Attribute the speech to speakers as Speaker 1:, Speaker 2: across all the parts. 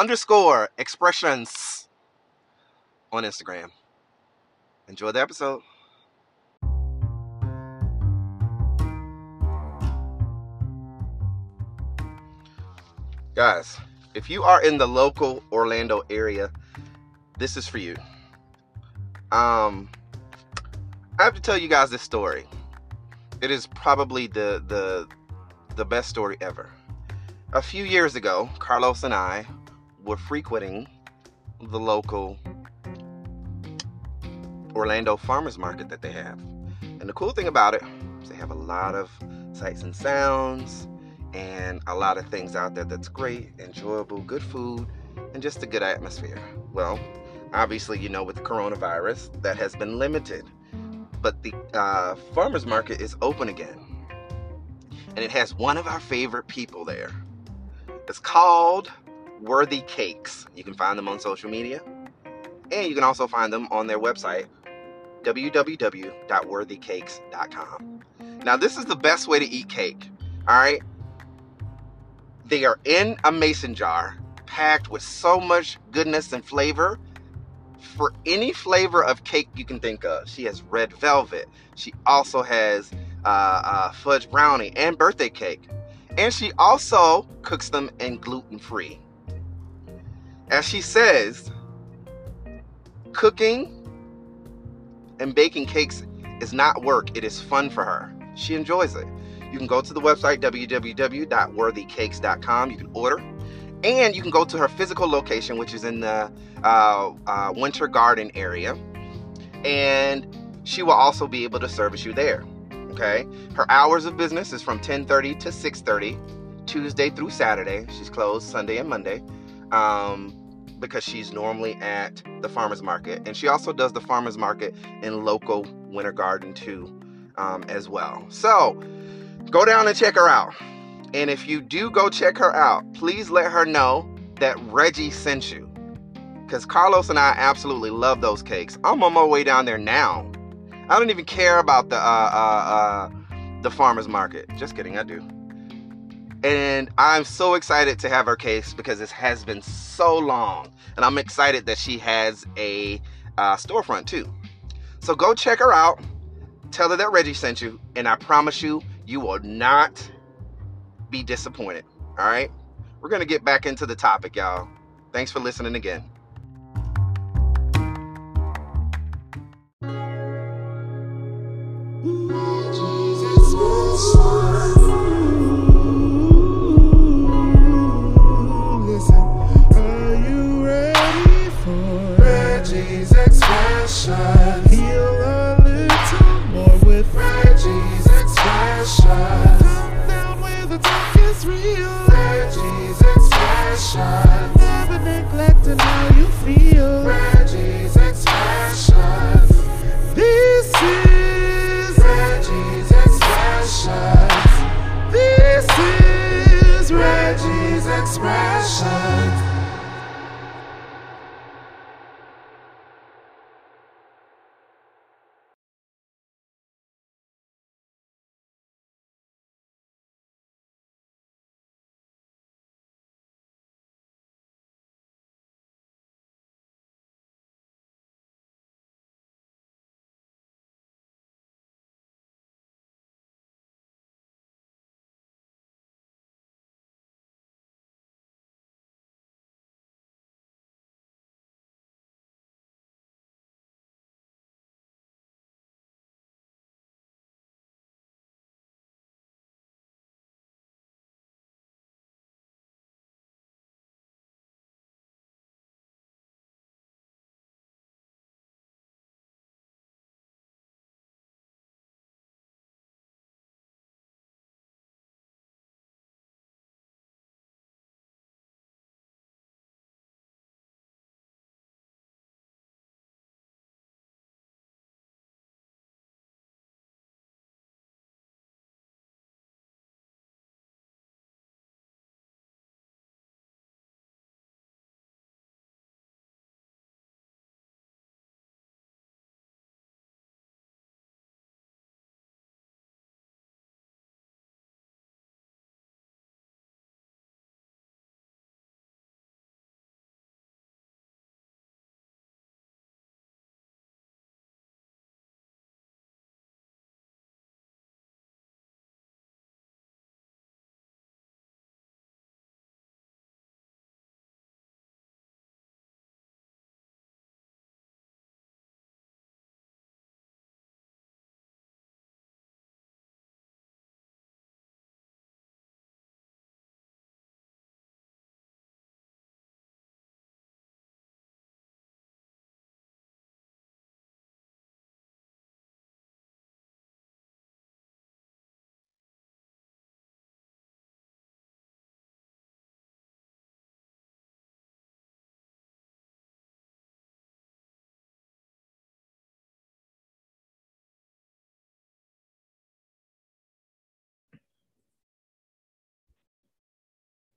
Speaker 1: underscore expressions on Instagram. Enjoy the episode. Guys, if you are in the local Orlando area, this is for you. Um, I have to tell you guys this story. It is probably the the the best story ever. A few years ago, Carlos and I were frequenting the local Orlando farmers market that they have. And the cool thing about it they have a lot of sights and sounds and a lot of things out there that's great, enjoyable, good food, and just a good atmosphere. Well, obviously, you know, with the coronavirus, that has been limited. But the uh, farmers market is open again. And it has one of our favorite people there. It's called Worthy Cakes. You can find them on social media. And you can also find them on their website, www.worthycakes.com. Now, this is the best way to eat cake. All right. They are in a mason jar, packed with so much goodness and flavor. For any flavor of cake you can think of, she has red velvet. She also has uh, uh, fudge brownie and birthday cake. And she also cooks them in gluten free. As she says, cooking and baking cakes is not work, it is fun for her. She enjoys it. You can go to the website www.worthycakes.com. You can order. And you can go to her physical location, which is in the uh, uh, Winter Garden area. And she will also be able to service you there. Okay. Her hours of business is from 10:30 to 6:30, Tuesday through Saturday. She's closed Sunday and Monday. Um, because she's normally at the farmers market and she also does the farmers market in local winter garden too um, as well. So go down and check her out. And if you do go check her out please let her know that reggie sent you because carlos and i absolutely love those cakes. I'm on my way down there now. I don't even care about the uh, uh, uh, the farmers market. Just kidding i do and I'm so excited to have her case because this has been so long. And I'm excited that she has a uh, storefront too. So go check her out. Tell her that Reggie sent you. And I promise you, you will not be disappointed. All right? We're going to get back into the topic, y'all. Thanks for listening again.
Speaker 2: expressions. Heal a little more with Reggie's expressions. Calm down where the talk is real. Reggie's expressions.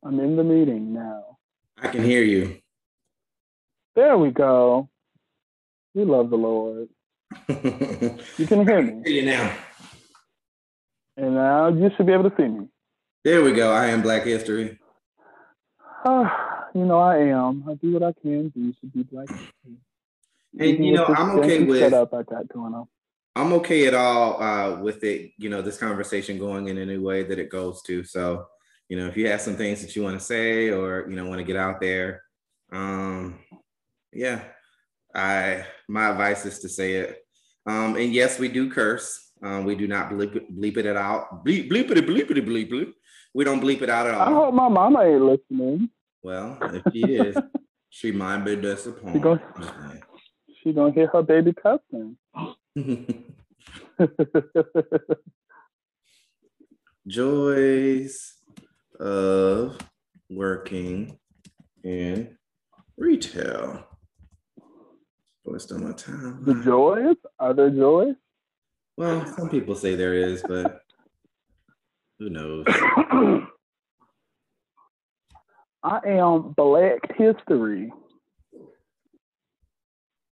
Speaker 3: I'm in the meeting now.
Speaker 1: I can hear you.
Speaker 3: There we go. We love the Lord. you can hear me.
Speaker 1: hear you now.
Speaker 3: And now you should be able to see me.
Speaker 1: There we go. I am Black History.
Speaker 3: Uh, you know, I am. I do what I can do to be Black History.
Speaker 1: And you know, I'm okay with
Speaker 3: setup I got going on.
Speaker 1: I'm okay at all uh, with it. You know, this conversation going in any way that it goes to. So, you know, if you have some things that you want to say or you know want to get out there, um, yeah, I my advice is to say it. Um, and yes, we do curse. Um, we do not bleep it, bleep it out. Bleep bleep it bleep it bleep bleep. We don't bleep it out at all.
Speaker 3: I hope my mama ain't listening.
Speaker 1: Well, if she is, she might be disappointed.
Speaker 3: She gonna, she gonna hear her baby cussing.
Speaker 1: Joys of working in retail. Wasting my time.
Speaker 3: The joys? Are there joys?
Speaker 1: Well, some people say there is, but who knows?
Speaker 3: I am Black History.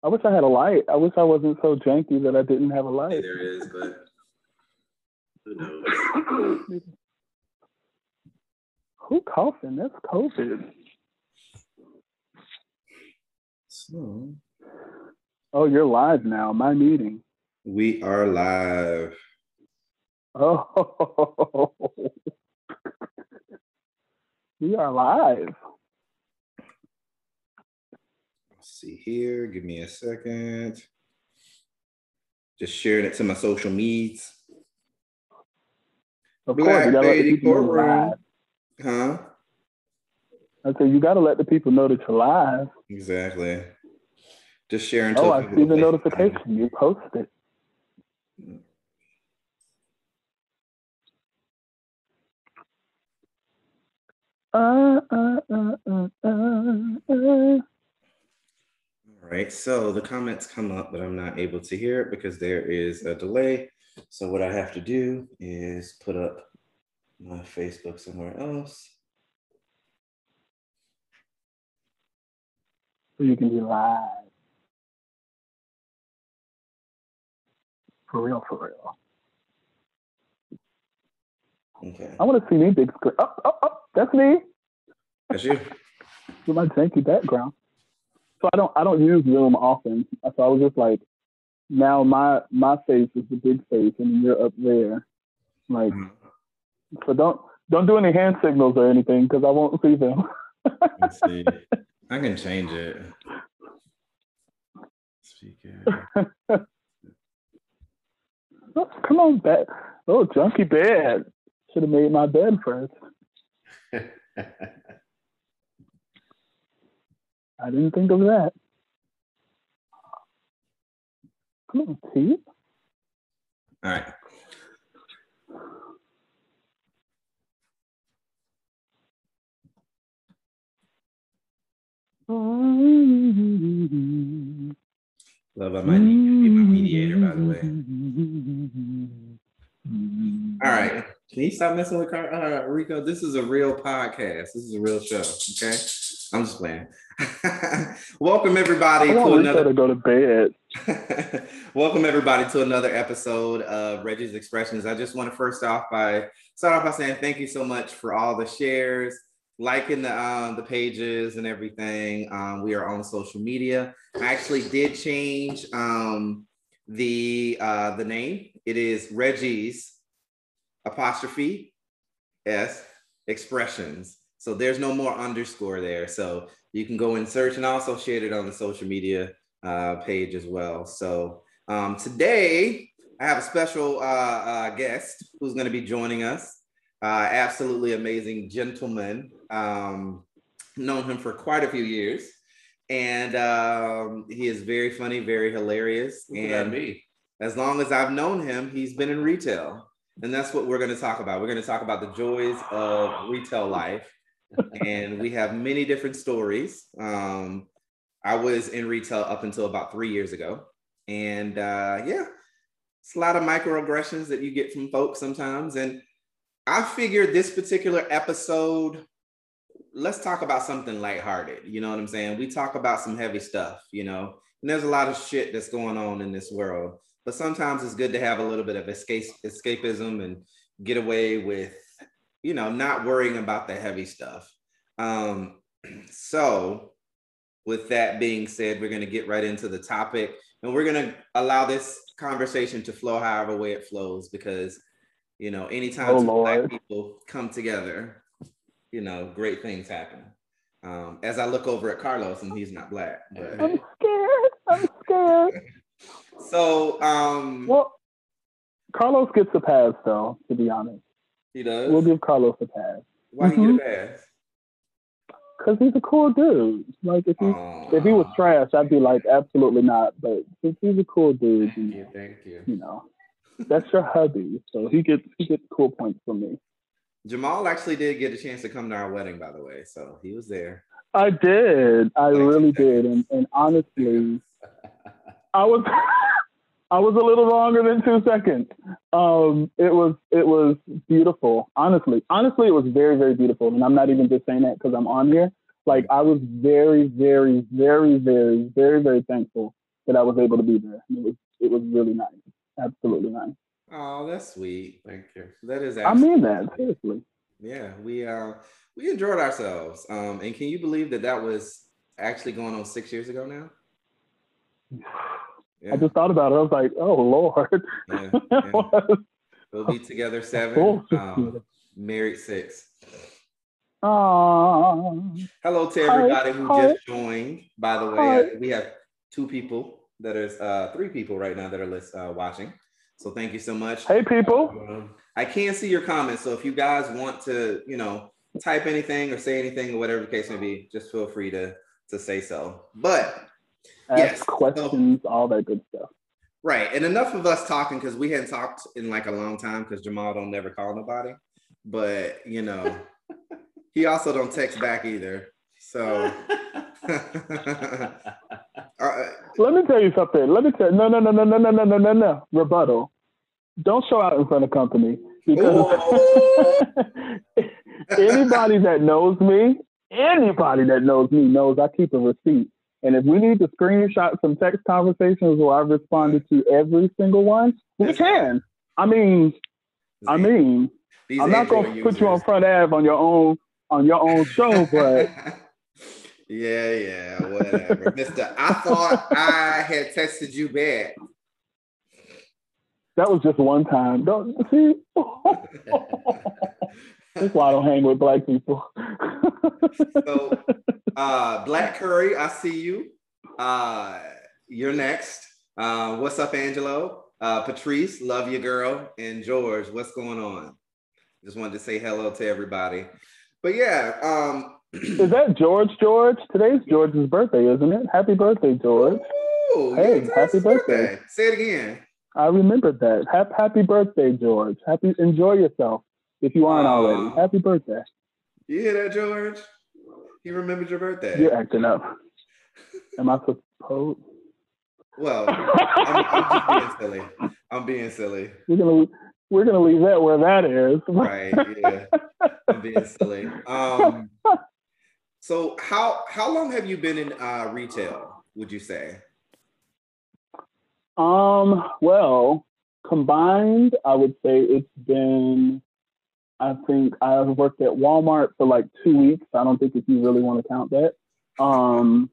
Speaker 3: I wish I had a light. I wish I wasn't so janky that I didn't have a light.
Speaker 1: There is, but who knows?
Speaker 3: Who coughing? That's COVID.
Speaker 1: So,
Speaker 3: oh, you're live now. My meeting.
Speaker 1: We are live.
Speaker 3: Oh, we are live.
Speaker 1: Let's see here. Give me a second. Just sharing it to my social medias.
Speaker 3: Of Black course,
Speaker 1: Huh?
Speaker 3: I said you gotta let the people know that you're live.
Speaker 1: Exactly. Just sharing.
Speaker 3: Oh, I see the notification. You posted. Uh, uh, uh, uh, uh, uh.
Speaker 1: All right, so the comments come up, but I'm not able to hear it because there is a delay. So what I have to do is put up my Facebook somewhere else.
Speaker 3: So you can be live. For real, for real.
Speaker 1: Okay.
Speaker 3: I want to see me big screen. Oh, oh, oh, that's me.
Speaker 1: That's you.
Speaker 3: With my janky background so I don't I don't use Zoom often. So I was just like, now my my face is the big face, and you're up there, like. Mm-hmm. So don't don't do any hand signals or anything because I won't see them.
Speaker 1: Let's see. I can change it. Speaker.
Speaker 3: oh, come on, bed. Oh, junky bed. Should have made my bed first. I didn't think of that. Come on, see?
Speaker 1: All right. Love, I might need to be my mediator, by the way. All right. Can you stop messing with Car- uh, Rico? This is a real podcast. This is a real show. Okay. I'm just playing. Welcome everybody
Speaker 3: to another. To go to
Speaker 1: bed. Welcome everybody to another episode of Reggie's Expressions. I just want to first off by start off by saying thank you so much for all the shares, liking the um, the pages and everything. Um, we are on social media. I actually did change um, the uh, the name. It is Reggie's apostrophe S expressions. So there's no more underscore there. So you can go and search and also share it on the social media uh, page as well. So um, today I have a special uh, uh, guest who's going to be joining us. Uh, absolutely amazing gentleman. Um, known him for quite a few years, and um, he is very funny, very hilarious. and
Speaker 2: me.
Speaker 1: as long as I've known him, he's been in retail. And that's what we're going to talk about. We're going to talk about the joys of retail life and we have many different stories. Um, I was in retail up until about three years ago, and uh, yeah, it's a lot of microaggressions that you get from folks sometimes. And I figured this particular episode let's talk about something lighthearted. You know what I'm saying? We talk about some heavy stuff, you know, and there's a lot of shit that's going on in this world. But sometimes it's good to have a little bit of escape escapism and get away with, you know, not worrying about the heavy stuff. Um, so with that being said, we're going to get right into the topic and we're going to allow this conversation to flow however way it flows because you know anytime oh, black people come together you know great things happen. Um, as i look over at carlos and he's not black
Speaker 3: but... i'm scared. I'm scared.
Speaker 1: So um
Speaker 3: well carlos gets a pass though to be honest.
Speaker 1: He does?
Speaker 3: We'll give carlos a pass.
Speaker 1: Why mm-hmm. he get a pass?
Speaker 3: Because he's a cool dude. Like if he uh, if he was trash, I'd be like, absolutely not. But since he's a cool dude,
Speaker 1: thank you, thank you.
Speaker 3: You know, that's your hubby, so he gets he gets cool points from me.
Speaker 1: Jamal actually did get a chance to come to our wedding, by the way, so he was there.
Speaker 3: I did. I really did, and and honestly, I was. I was a little longer than two seconds. Um, it was it was beautiful. Honestly, honestly, it was very very beautiful. And I'm not even just saying that because I'm on here. Like I was very very very very very very thankful that I was able to be there. It was it was really nice. Absolutely nice.
Speaker 1: Oh, that's sweet. Thank you. That is.
Speaker 3: I mean that seriously.
Speaker 1: Yeah, we uh we enjoyed ourselves. Um, and can you believe that that was actually going on six years ago now?
Speaker 3: Yeah. I just thought about it. I was like, oh Lord. Yeah,
Speaker 1: yeah. we'll be together seven, um, married six.
Speaker 3: Aww.
Speaker 1: Hello to everybody hi, who hi. just joined. By the way, hi. we have two people that is uh, three people right now that are list, uh, watching. So thank you so much.
Speaker 3: Hey people.
Speaker 1: Um, I can't see your comments, so if you guys want to, you know, type anything or say anything or whatever the case may be, just feel free to to say so. But
Speaker 3: ask yes. questions, so, all that good stuff.
Speaker 1: Right. And enough of us talking because we hadn't talked in like a long time because Jamal don't never call nobody. But you know, he also don't text back either. So
Speaker 3: uh, let me tell you something. Let me tell you, no, no, no, no, no, no, no, no, no, no. Rebuttal. Don't show out in front of company because anybody that knows me, anybody that knows me knows I keep a receipt and if we need to screenshot some text conversations where I've responded to every single one, we can. I mean, I mean, These I'm not going to put you on front av on your own on your own show, but
Speaker 1: yeah, yeah, whatever, Mister. I thought I had texted you back.
Speaker 3: That was just one time. Don't see. That's why I don't hang with black people.
Speaker 1: so, uh, Black Curry, I see you. Uh, you're next. Uh, what's up, Angelo? Uh, Patrice, love you, girl. And George, what's going on? Just wanted to say hello to everybody. But yeah, um,
Speaker 3: is that George? George? Today's George's birthday, isn't it? Happy birthday, George! Ooh, hey, happy birthday. birthday.
Speaker 1: Say it again.
Speaker 3: I remembered that. Happy, happy birthday, George. Happy, enjoy yourself if you aren't uh, already. Happy birthday.
Speaker 1: You hear that, George? He remembered your birthday.
Speaker 3: You're acting up. Am I supposed? To?
Speaker 1: Well, I'm, I'm just being silly. I'm being silly.
Speaker 3: We're gonna we're gonna leave that where that is.
Speaker 1: right. Yeah. I'm being silly. Um. So how how long have you been in uh, retail? Would you say?
Speaker 3: Um. Well, combined, I would say it's been I think I've worked at Walmart for like two weeks. I don't think if you really want to count that. Um,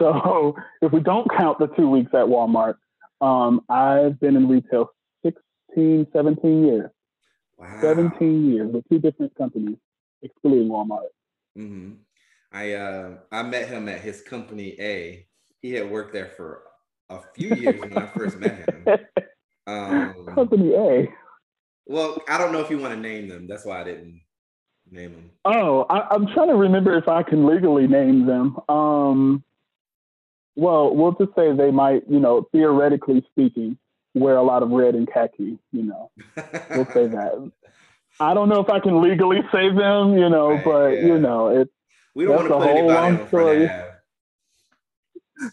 Speaker 3: so if we don't count the two weeks at Walmart, um, I've been in retail 16, 17 years. Wow. 17 years with two different companies, excluding Walmart.
Speaker 1: Mm-hmm. I uh, I met him at his company A. He had worked there for a few years when I first met him.
Speaker 3: Um, company A.
Speaker 1: Well, I don't know if you want to name them. That's why I didn't name them.
Speaker 3: Oh, I, am trying to remember if I can legally name them. Um, well, we'll just say they might, you know, theoretically speaking, wear a lot of red and khaki. You know, we'll say that. I don't know if I can legally say them, you know, right, but yeah. you know, it's
Speaker 1: we don't want to put anybody on front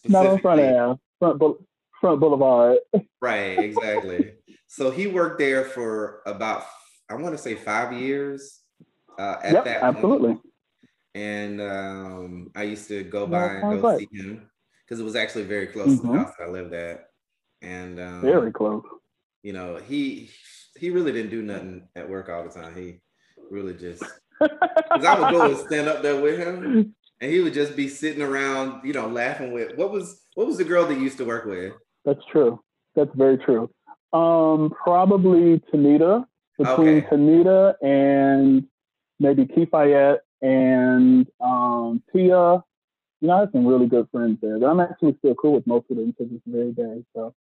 Speaker 3: Not on front of front, front boulevard.
Speaker 1: Right, exactly. So he worked there for about, I want to say five years. Uh, at
Speaker 3: yep,
Speaker 1: that
Speaker 3: absolutely.
Speaker 1: Point. and um, I used to go by and go see him because it was actually very close mm-hmm. to the mm-hmm. house that I lived at, and um,
Speaker 3: very close.
Speaker 1: You know, he he really didn't do nothing at work all the time. He really just because I would go and stand up there with him, and he would just be sitting around, you know, laughing with what was what was the girl that used to work with?
Speaker 3: That's true. That's very true. Um, probably Tanita. Between okay. Tanita and maybe Kifayette and um, Tia. You know, I have some really good friends there. But I'm actually still cool with most of them because it's very day. So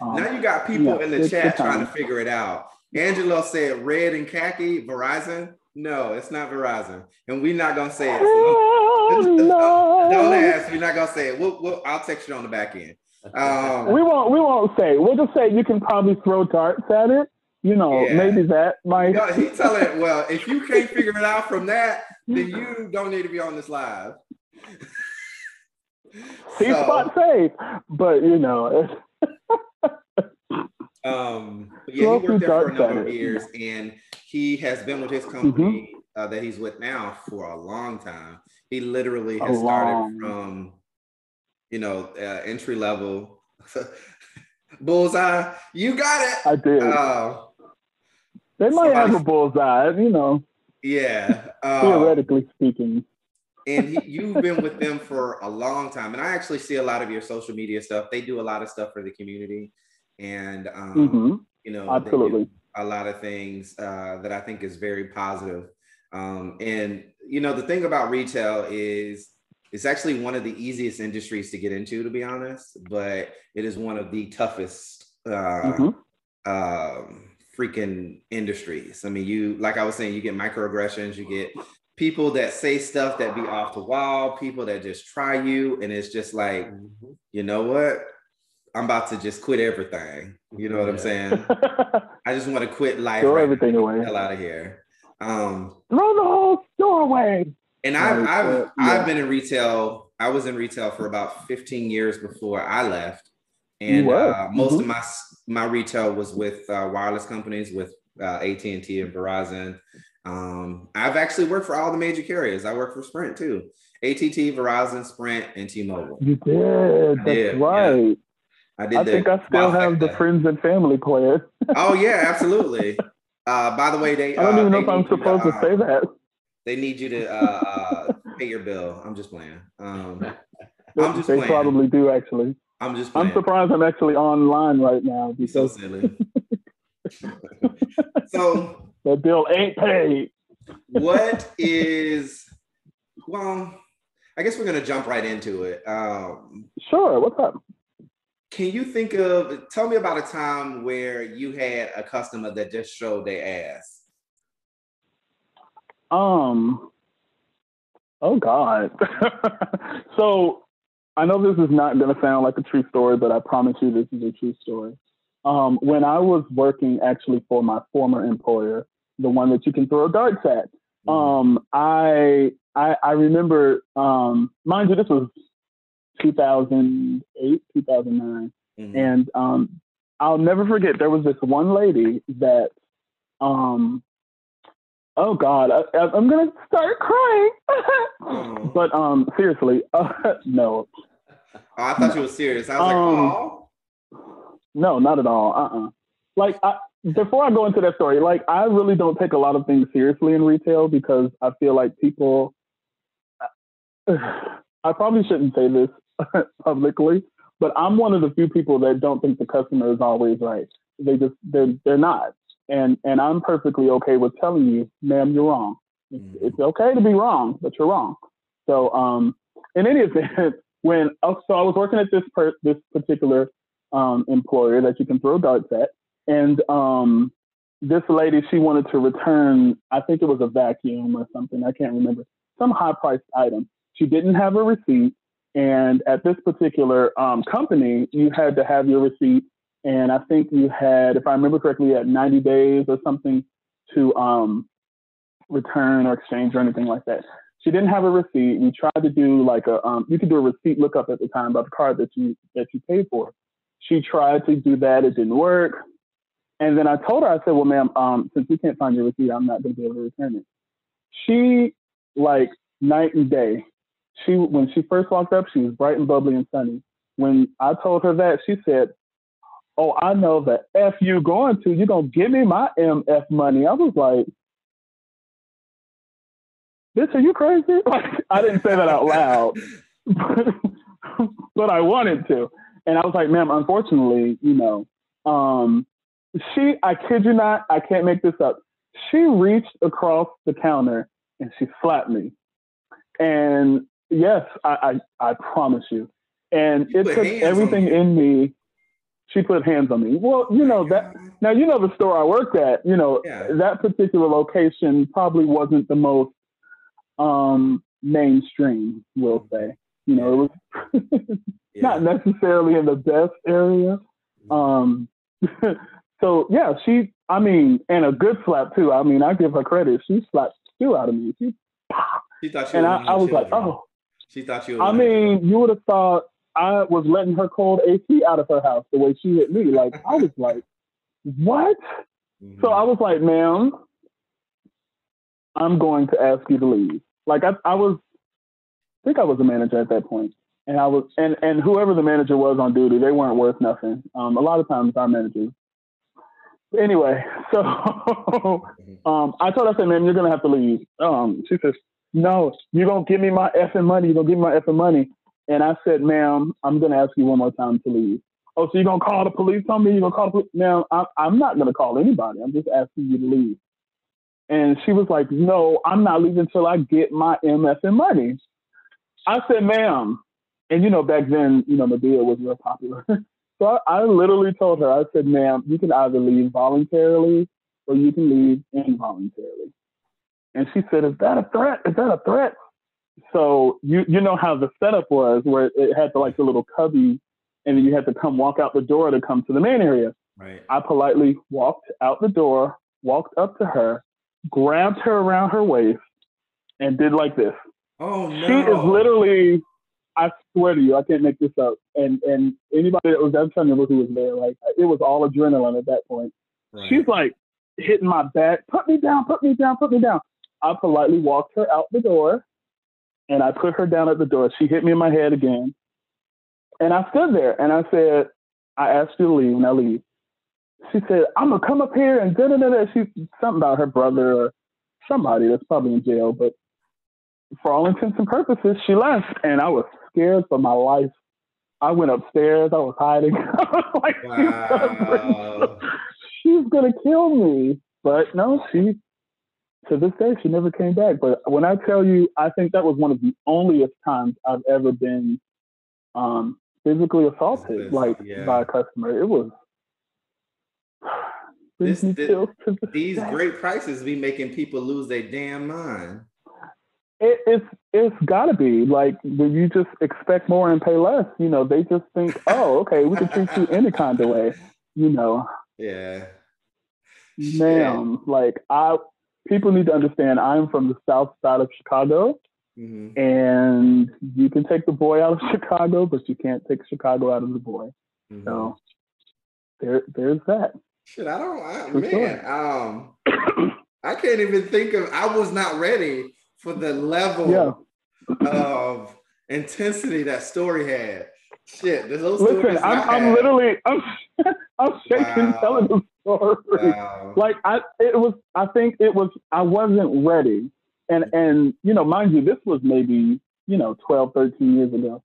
Speaker 1: um, now you got people yeah, in the chat trying to figure it out. Angelo said red and khaki, Verizon. No, it's not Verizon, and we're not gonna say it. So no. don't ask. We're not gonna say it. We'll, we'll, I'll text you on the back end.
Speaker 3: Um, we won't. We won't say. We'll just say you can probably throw darts at it. You know, yeah. maybe that might.
Speaker 1: No, he's telling. Well, if you can't figure it out from that, then you don't need to be on this live.
Speaker 3: He's so, spot safe, but you know.
Speaker 1: um, yeah, he worked there for a number of years, and he has been with his company mm-hmm. uh, that he's with now for a long time. He literally has started from, you know, uh, entry level. bullseye, you got it.
Speaker 3: I did. Uh, they might have a bullseye, you know.
Speaker 1: Yeah.
Speaker 3: Uh, Theoretically speaking.
Speaker 1: and he, you've been with them for a long time. And I actually see a lot of your social media stuff. They do a lot of stuff for the community. And, um, mm-hmm. you know,
Speaker 3: absolutely
Speaker 1: a lot of things uh, that I think is very positive. Um, and, you know, the thing about retail is it's actually one of the easiest industries to get into, to be honest, but it is one of the toughest. Uh, mm-hmm. um, freaking industries. I mean, you like I was saying, you get microaggressions, you get people that say stuff that be off the wall, people that just try you, and it's just like, mm-hmm. you know what? I'm about to just quit everything. You know what yeah. I'm saying? I just want to quit life.
Speaker 3: Throw right everything
Speaker 1: now.
Speaker 3: away.
Speaker 1: Hell out of here. Um,
Speaker 3: Throw the whole store away.
Speaker 1: And I've I've yeah. I've been in retail. I was in retail for about 15 years before I left, and uh, most mm-hmm. of my my retail was with uh, wireless companies, with uh, AT and T and Verizon. Um, I've actually worked for all the major carriers. I worked for Sprint too. ATT, Verizon, Sprint, and T-Mobile.
Speaker 3: You did. That's did. right.
Speaker 1: I did.
Speaker 3: I think I still have the friends and family plan.
Speaker 1: oh yeah, absolutely. Uh, by the way, they.
Speaker 3: I don't uh, even know if I'm supposed to, to, say that.
Speaker 1: They need you to uh, uh, pay your bill. I'm just playing. Um, I'm just
Speaker 3: they
Speaker 1: playing.
Speaker 3: probably do actually.
Speaker 1: I'm just. Playing.
Speaker 3: I'm surprised I'm actually online right now.
Speaker 1: Because... So silly. so
Speaker 3: the bill ain't paid.
Speaker 1: what is? Well, I guess we're gonna jump right into it. Um,
Speaker 3: sure. What's up?
Speaker 1: Can you think of? Tell me about a time where you had a customer that just showed their ass.
Speaker 3: Um. Oh God. so I know this is not going to sound like a true story, but I promise you this is a true story. Um, when I was working actually for my former employer, the one that you can throw darts at, mm-hmm. um, I, I, I remember, um, mind you, this was 2008, 2009, mm-hmm. and um, I'll never forget. There was this one lady that, um, oh God, I, am gonna start crying. mm-hmm. But um, seriously, uh, no,
Speaker 1: Oh, I thought you were serious. I was like, oh.
Speaker 3: No, not at all. Uh-uh. Like, I, before I go into that story, like, I really don't take a lot of things seriously in retail because I feel like people. I probably shouldn't say this publicly, but I'm one of the few people that don't think the customer is always right. They just they're they're not, and and I'm perfectly okay with telling you, ma'am, you're wrong. It's, mm-hmm. it's okay to be wrong, but you're wrong. So um, in any event, when oh, so I was working at this per, this particular um, employer that you can throw darts at, and um, this lady she wanted to return. I think it was a vacuum or something. I can't remember some high priced item. She didn't have a receipt, and at this particular um, company, you had to have your receipt. And I think you had, if I remember correctly, at 90 days or something to um, return or exchange or anything like that. She didn't have a receipt. We tried to do like a um, you could do a receipt lookup at the time about the card that you that you paid for. She tried to do that. It didn't work. And then I told her, I said, well, ma'am, um, since we can't find your receipt, I'm not going to be able to return it. She like night and day. She when she first walked up, she was bright and bubbly and sunny. When I told her that, she said, "Oh, I know the f you going to. You're gonna give me my mf money." I was like, "Bitch, are you crazy?" Like I didn't say that out loud, but I wanted to. And I was like, "Ma'am, unfortunately, you know, um, she. I kid you not. I can't make this up. She reached across the counter and she slapped me. And yes, I, I, I promise you. And you it took everything in me. She put hands on me. Well, you know that now you know the store I worked at, you know, yeah. that particular location probably wasn't the most um mainstream, we'll say. You know, it was yeah. not necessarily in the best area. Mm-hmm. Um so yeah, she I mean, and a good slap too. I mean, I give her credit. She slapped two out of me. She,
Speaker 1: she thought
Speaker 3: she and I, I was like, oh.
Speaker 1: She thought you.
Speaker 3: I mean, you would have thought I was letting her cold AC out of her house the way she hit me. Like I was like, what? Mm-hmm. So I was like, ma'am, I'm going to ask you to leave. Like I, I was, I think I was a manager at that point, and I was, and and whoever the manager was on duty, they weren't worth nothing. Um, a lot of times our managers anyway, so mm-hmm. um, I told her, I said, ma'am, you're gonna have to leave." Um, she says, "No, you're gonna give me my effing money. You're gonna give me my effing money." And I said, "Ma'am, I'm gonna ask you one more time to leave." Oh, so you're gonna call the police on me? You're gonna call the police? Now, I'm, I'm not gonna call anybody. I'm just asking you to leave. And she was like, "No, I'm not leaving until I get my MFN money." I said, "Ma'am," and you know, back then, you know, Madea was real popular. So I, I literally told her, I said, ma'am, you can either leave voluntarily or you can leave involuntarily. And she said, Is that a threat? Is that a threat? So you you know how the setup was where it had the like the little cubby and then you had to come walk out the door to come to the main area.
Speaker 1: Right. I
Speaker 3: politely walked out the door, walked up to her, grabbed her around her waist, and did like this.
Speaker 1: Oh no.
Speaker 3: She is literally I swear to you, I can't make this up. And and anybody that was I'm trying to remember who was there, like it was all adrenaline at that point. Right. She's like hitting my back, put me down, put me down, put me down. I politely walked her out the door and I put her down at the door. She hit me in my head again. And I stood there and I said, I asked you to leave and I leave. She said, I'm gonna come up here and da da da da. She something about her brother or somebody that's probably in jail, but for all intents and purposes, she left, and I was scared for my life. I went upstairs. I was hiding. I was like, wow. she's gonna kill me. But no, she to this day she never came back. But when I tell you, I think that was one of the onlyest times I've ever been um, physically assaulted, this, like yeah. by a customer. It was.
Speaker 1: This, this, these great prices be making people lose their damn mind.
Speaker 3: It, it's it's got to be like when you just expect more and pay less. You know, they just think, oh, okay, we can treat you any kind of way. You know.
Speaker 1: Yeah.
Speaker 3: Ma'am, like I, people need to understand. I'm from the south side of Chicago, mm-hmm. and you can take the boy out of Chicago, but you can't take Chicago out of the boy. Mm-hmm. So there, there's that.
Speaker 1: Shit, I don't, I, man. Sure. Um, I can't even think of. I was not ready for the level yeah. of intensity that story had. Shit, there's those
Speaker 3: Listen, I'm, I'm literally, I'm, I'm shaking wow. telling the Wow. Like I, it was, I think it was, I wasn't ready. And, and, you know, mind you, this was maybe, you know, 12, 13 years ago.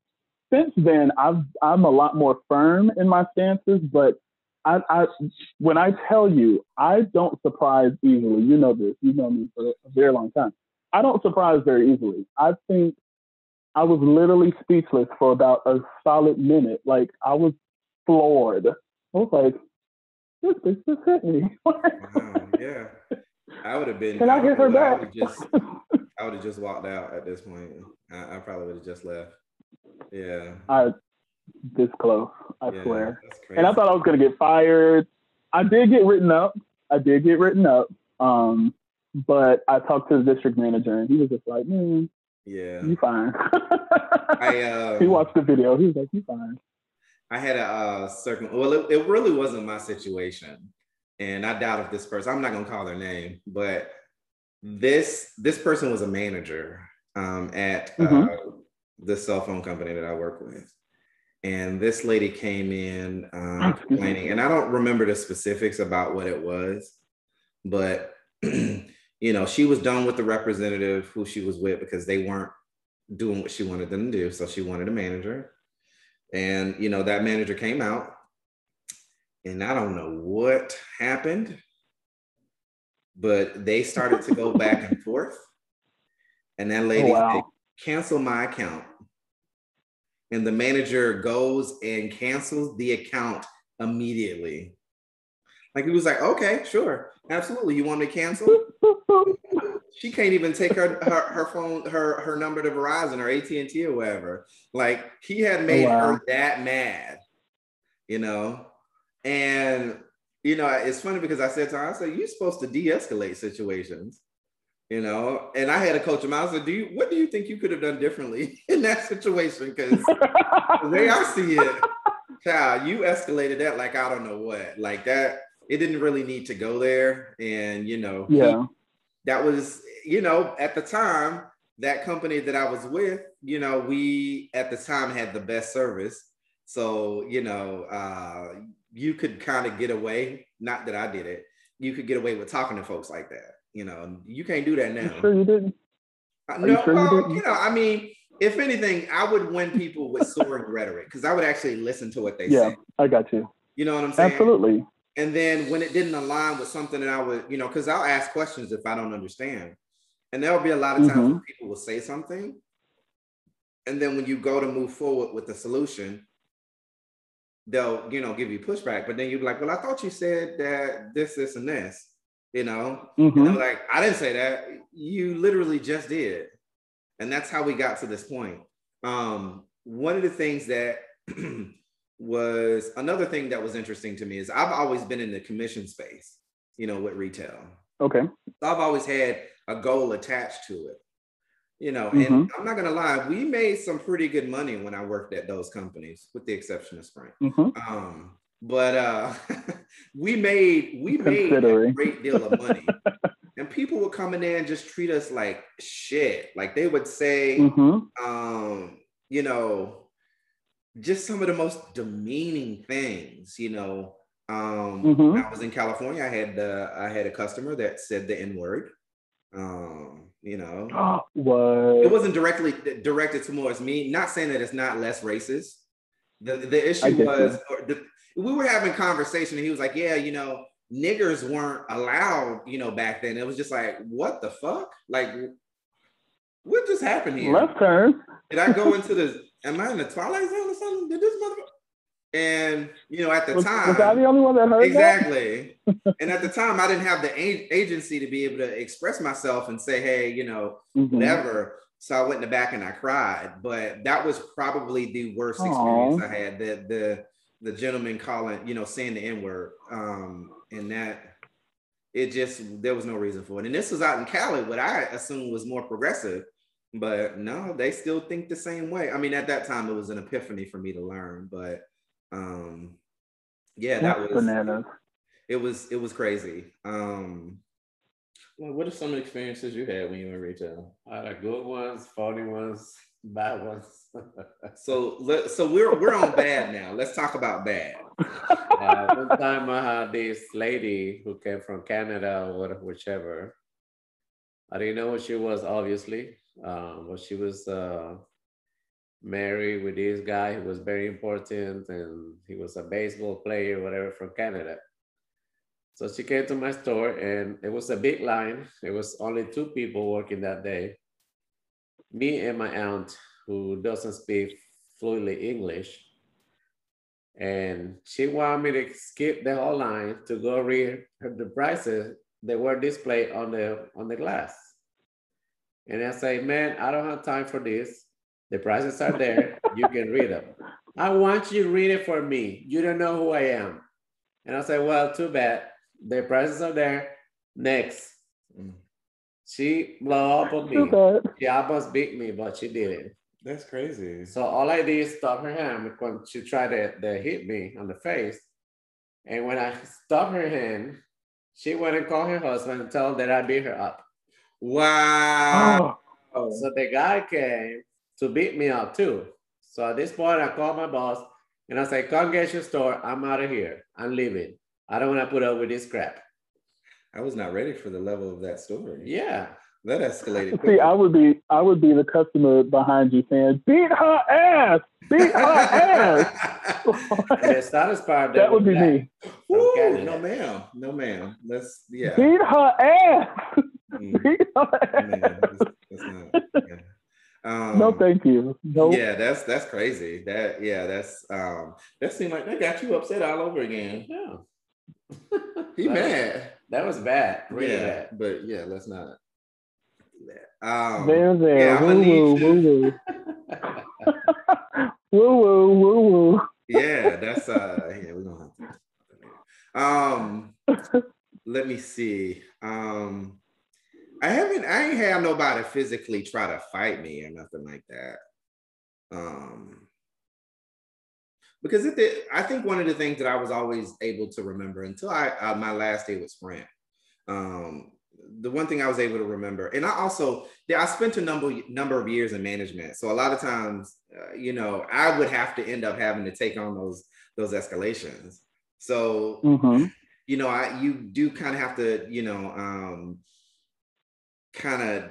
Speaker 3: Since then, I've, I'm a lot more firm in my stances, but I, I, when I tell you, I don't surprise easily. You know this. You know me for a very long time. I don't surprise very easily. I think I was literally speechless for about a solid minute. Like I was floored. I was like, this bitch just hit me.
Speaker 1: wow, yeah. I would have been.
Speaker 3: Can I, get her back?
Speaker 1: I would just, I would have just walked out at this point. I, I probably would have just left. Yeah.
Speaker 3: I this close. I yeah, swear. And I thought I was gonna get fired. I did get written up. I did get written up. Um, but I talked to the district manager and he was just like, "Man,
Speaker 1: yeah,
Speaker 3: you fine.
Speaker 1: I, uh,
Speaker 3: he watched the video. He was like, you fine.
Speaker 1: I had a uh, circle. Well, it, it really wasn't my situation, and I doubt if this person. I'm not gonna call their name, but this this person was a manager, um, at mm-hmm. uh, the cell phone company that I work with. And this lady came in um, complaining, and I don't remember the specifics about what it was, but you know, she was done with the representative who she was with because they weren't doing what she wanted them to do. So she wanted a manager. And you know, that manager came out, and I don't know what happened, but they started to go back and forth. And that oh, lady oh, wow. cancel my account. And the manager goes and cancels the account immediately. Like he was like, okay, sure, absolutely. You want me to cancel? she can't even take her, her her phone her her number to Verizon or AT and T or whatever. Like he had oh, made wow. her that mad, you know. And you know, it's funny because I said to her, I said, "You're supposed to de-escalate situations." you know and i had a coach him i said do you what do you think you could have done differently in that situation because the way i see it child you escalated that like i don't know what like that it didn't really need to go there and you know
Speaker 3: yeah he,
Speaker 1: that was you know at the time that company that i was with you know we at the time had the best service so you know uh you could kind of get away not that i did it you could get away with talking to folks like that you know, you can't do that now.
Speaker 3: You sure you didn't?
Speaker 1: Uh, no, sure well, you, you, know, I mean, if anything, I would win people with soaring rhetoric because I would actually listen to what they say.
Speaker 3: yeah,
Speaker 1: say.
Speaker 3: I got you.
Speaker 1: You know what I'm saying?
Speaker 3: Absolutely.
Speaker 1: And then when it didn't align with something that I would, you know, because I'll ask questions if I don't understand. And there'll be a lot of times mm-hmm. when people will say something. And then when you go to move forward with the solution, they'll, you know, give you pushback. But then you're like, well, I thought you said that this, this, and this you know mm-hmm. and I'm like i didn't say that you literally just did and that's how we got to this point um, one of the things that was another thing that was interesting to me is i've always been in the commission space you know with retail
Speaker 3: okay
Speaker 1: so i've always had a goal attached to it you know mm-hmm. and i'm not gonna lie we made some pretty good money when i worked at those companies with the exception of sprint mm-hmm. um, but uh, we made we made a great deal of money. and people would come in there and just treat us like shit. Like they would say, mm-hmm. um, you know, just some of the most demeaning things, you know. Um, mm-hmm. I was in California, I had uh, I had a customer that said the N-word. Um, you know,
Speaker 3: oh, what?
Speaker 1: it wasn't directly directed towards me. Not saying that it's not less racist. The the issue was the, we were having conversation and he was like, yeah, you know, niggers weren't allowed, you know, back then. It was just like, what the fuck? Like, what just happened here?
Speaker 3: Left turn.
Speaker 1: Did I go into the, am I in the Twilight Zone or something? Did this mother? And, you know, at the
Speaker 3: was,
Speaker 1: time.
Speaker 3: Was I the only one that heard
Speaker 1: Exactly. and at the time, I didn't have the agency to be able to express myself and say, hey, you know, mm-hmm. whatever. So I went in the back and I cried. But that was probably the worst Aww. experience I had. The, the, the gentleman calling, you know, saying the N word, um, and that it just there was no reason for it. And this was out in Cali, what I assumed was more progressive, but no, they still think the same way. I mean, at that time, it was an epiphany for me to learn, but um, yeah, that was
Speaker 3: bananas.
Speaker 1: It was it was crazy. Um,
Speaker 4: well, what are some experiences you had when you were in retail? Either good ones, funny ones, bad ones.
Speaker 1: so let so we're we're on bad now. Let's talk about bad.
Speaker 4: Uh, one time I had this lady who came from Canada or whichever. I didn't know what she was, obviously, um, but she was uh, married with this guy who was very important, and he was a baseball player, whatever, from Canada. So she came to my store, and it was a big line. It was only two people working that day me and my aunt, who doesn't speak fluently English, and she wanted me to skip the whole line to go read the prices that were displayed on the on the glass. And I say, man, I don't have time for this. The prices are there. You can read them. I want you to read it for me. You don't know who I am. And I say, well, too bad. The prices are there. Next. Mm. She blow up on me. She almost beat me, but she didn't.
Speaker 1: That's crazy.
Speaker 4: So all I did is stop her hand when she tried to, to hit me on the face. And when I stopped her hand, she went and called her husband and told him that I beat her up.
Speaker 1: Wow.
Speaker 4: Oh. So the guy came to beat me up too. So at this point, I called my boss and I said, "Come get your store. I'm out of here. I'm leaving. I don't want to put up with this crap."
Speaker 1: I was not ready for the level of that story.
Speaker 4: Yeah,
Speaker 1: that escalated.
Speaker 3: Quickly. See, I would be, I would be the customer behind you saying, "Beat her ass, beat her ass."
Speaker 4: the saddest part
Speaker 3: that would be me.
Speaker 1: Ooh, no, ma'am, no, ma'am. Let's yeah.
Speaker 3: Beat her ass. Mm. Beat her ass. Man, that's, that's not, yeah. Um, no, thank you. No.
Speaker 1: Yeah, that's that's crazy. That yeah, that's um that seemed like that got you upset all over again.
Speaker 4: Yeah.
Speaker 1: he that mad.
Speaker 4: Was, that was bad. Really
Speaker 1: yeah,
Speaker 4: bad.
Speaker 1: But yeah, let's not. Um,
Speaker 3: there, there. Yeah, woo, woo, woo, woo. woo, woo, woo, woo.
Speaker 1: Yeah, that's uh. Yeah, we don't have to. Um, let me see. Um, I haven't. I ain't had nobody physically try to fight me or nothing like that. Um, because it I think one of the things that I was always able to remember until I uh, my last day with Sprint. Um, the one thing I was able to remember, and I also yeah, I spent a number number of years in management, so a lot of times, uh, you know, I would have to end up having to take on those those escalations. So, mm-hmm. you know, I you do kind of have to, you know, um, kind of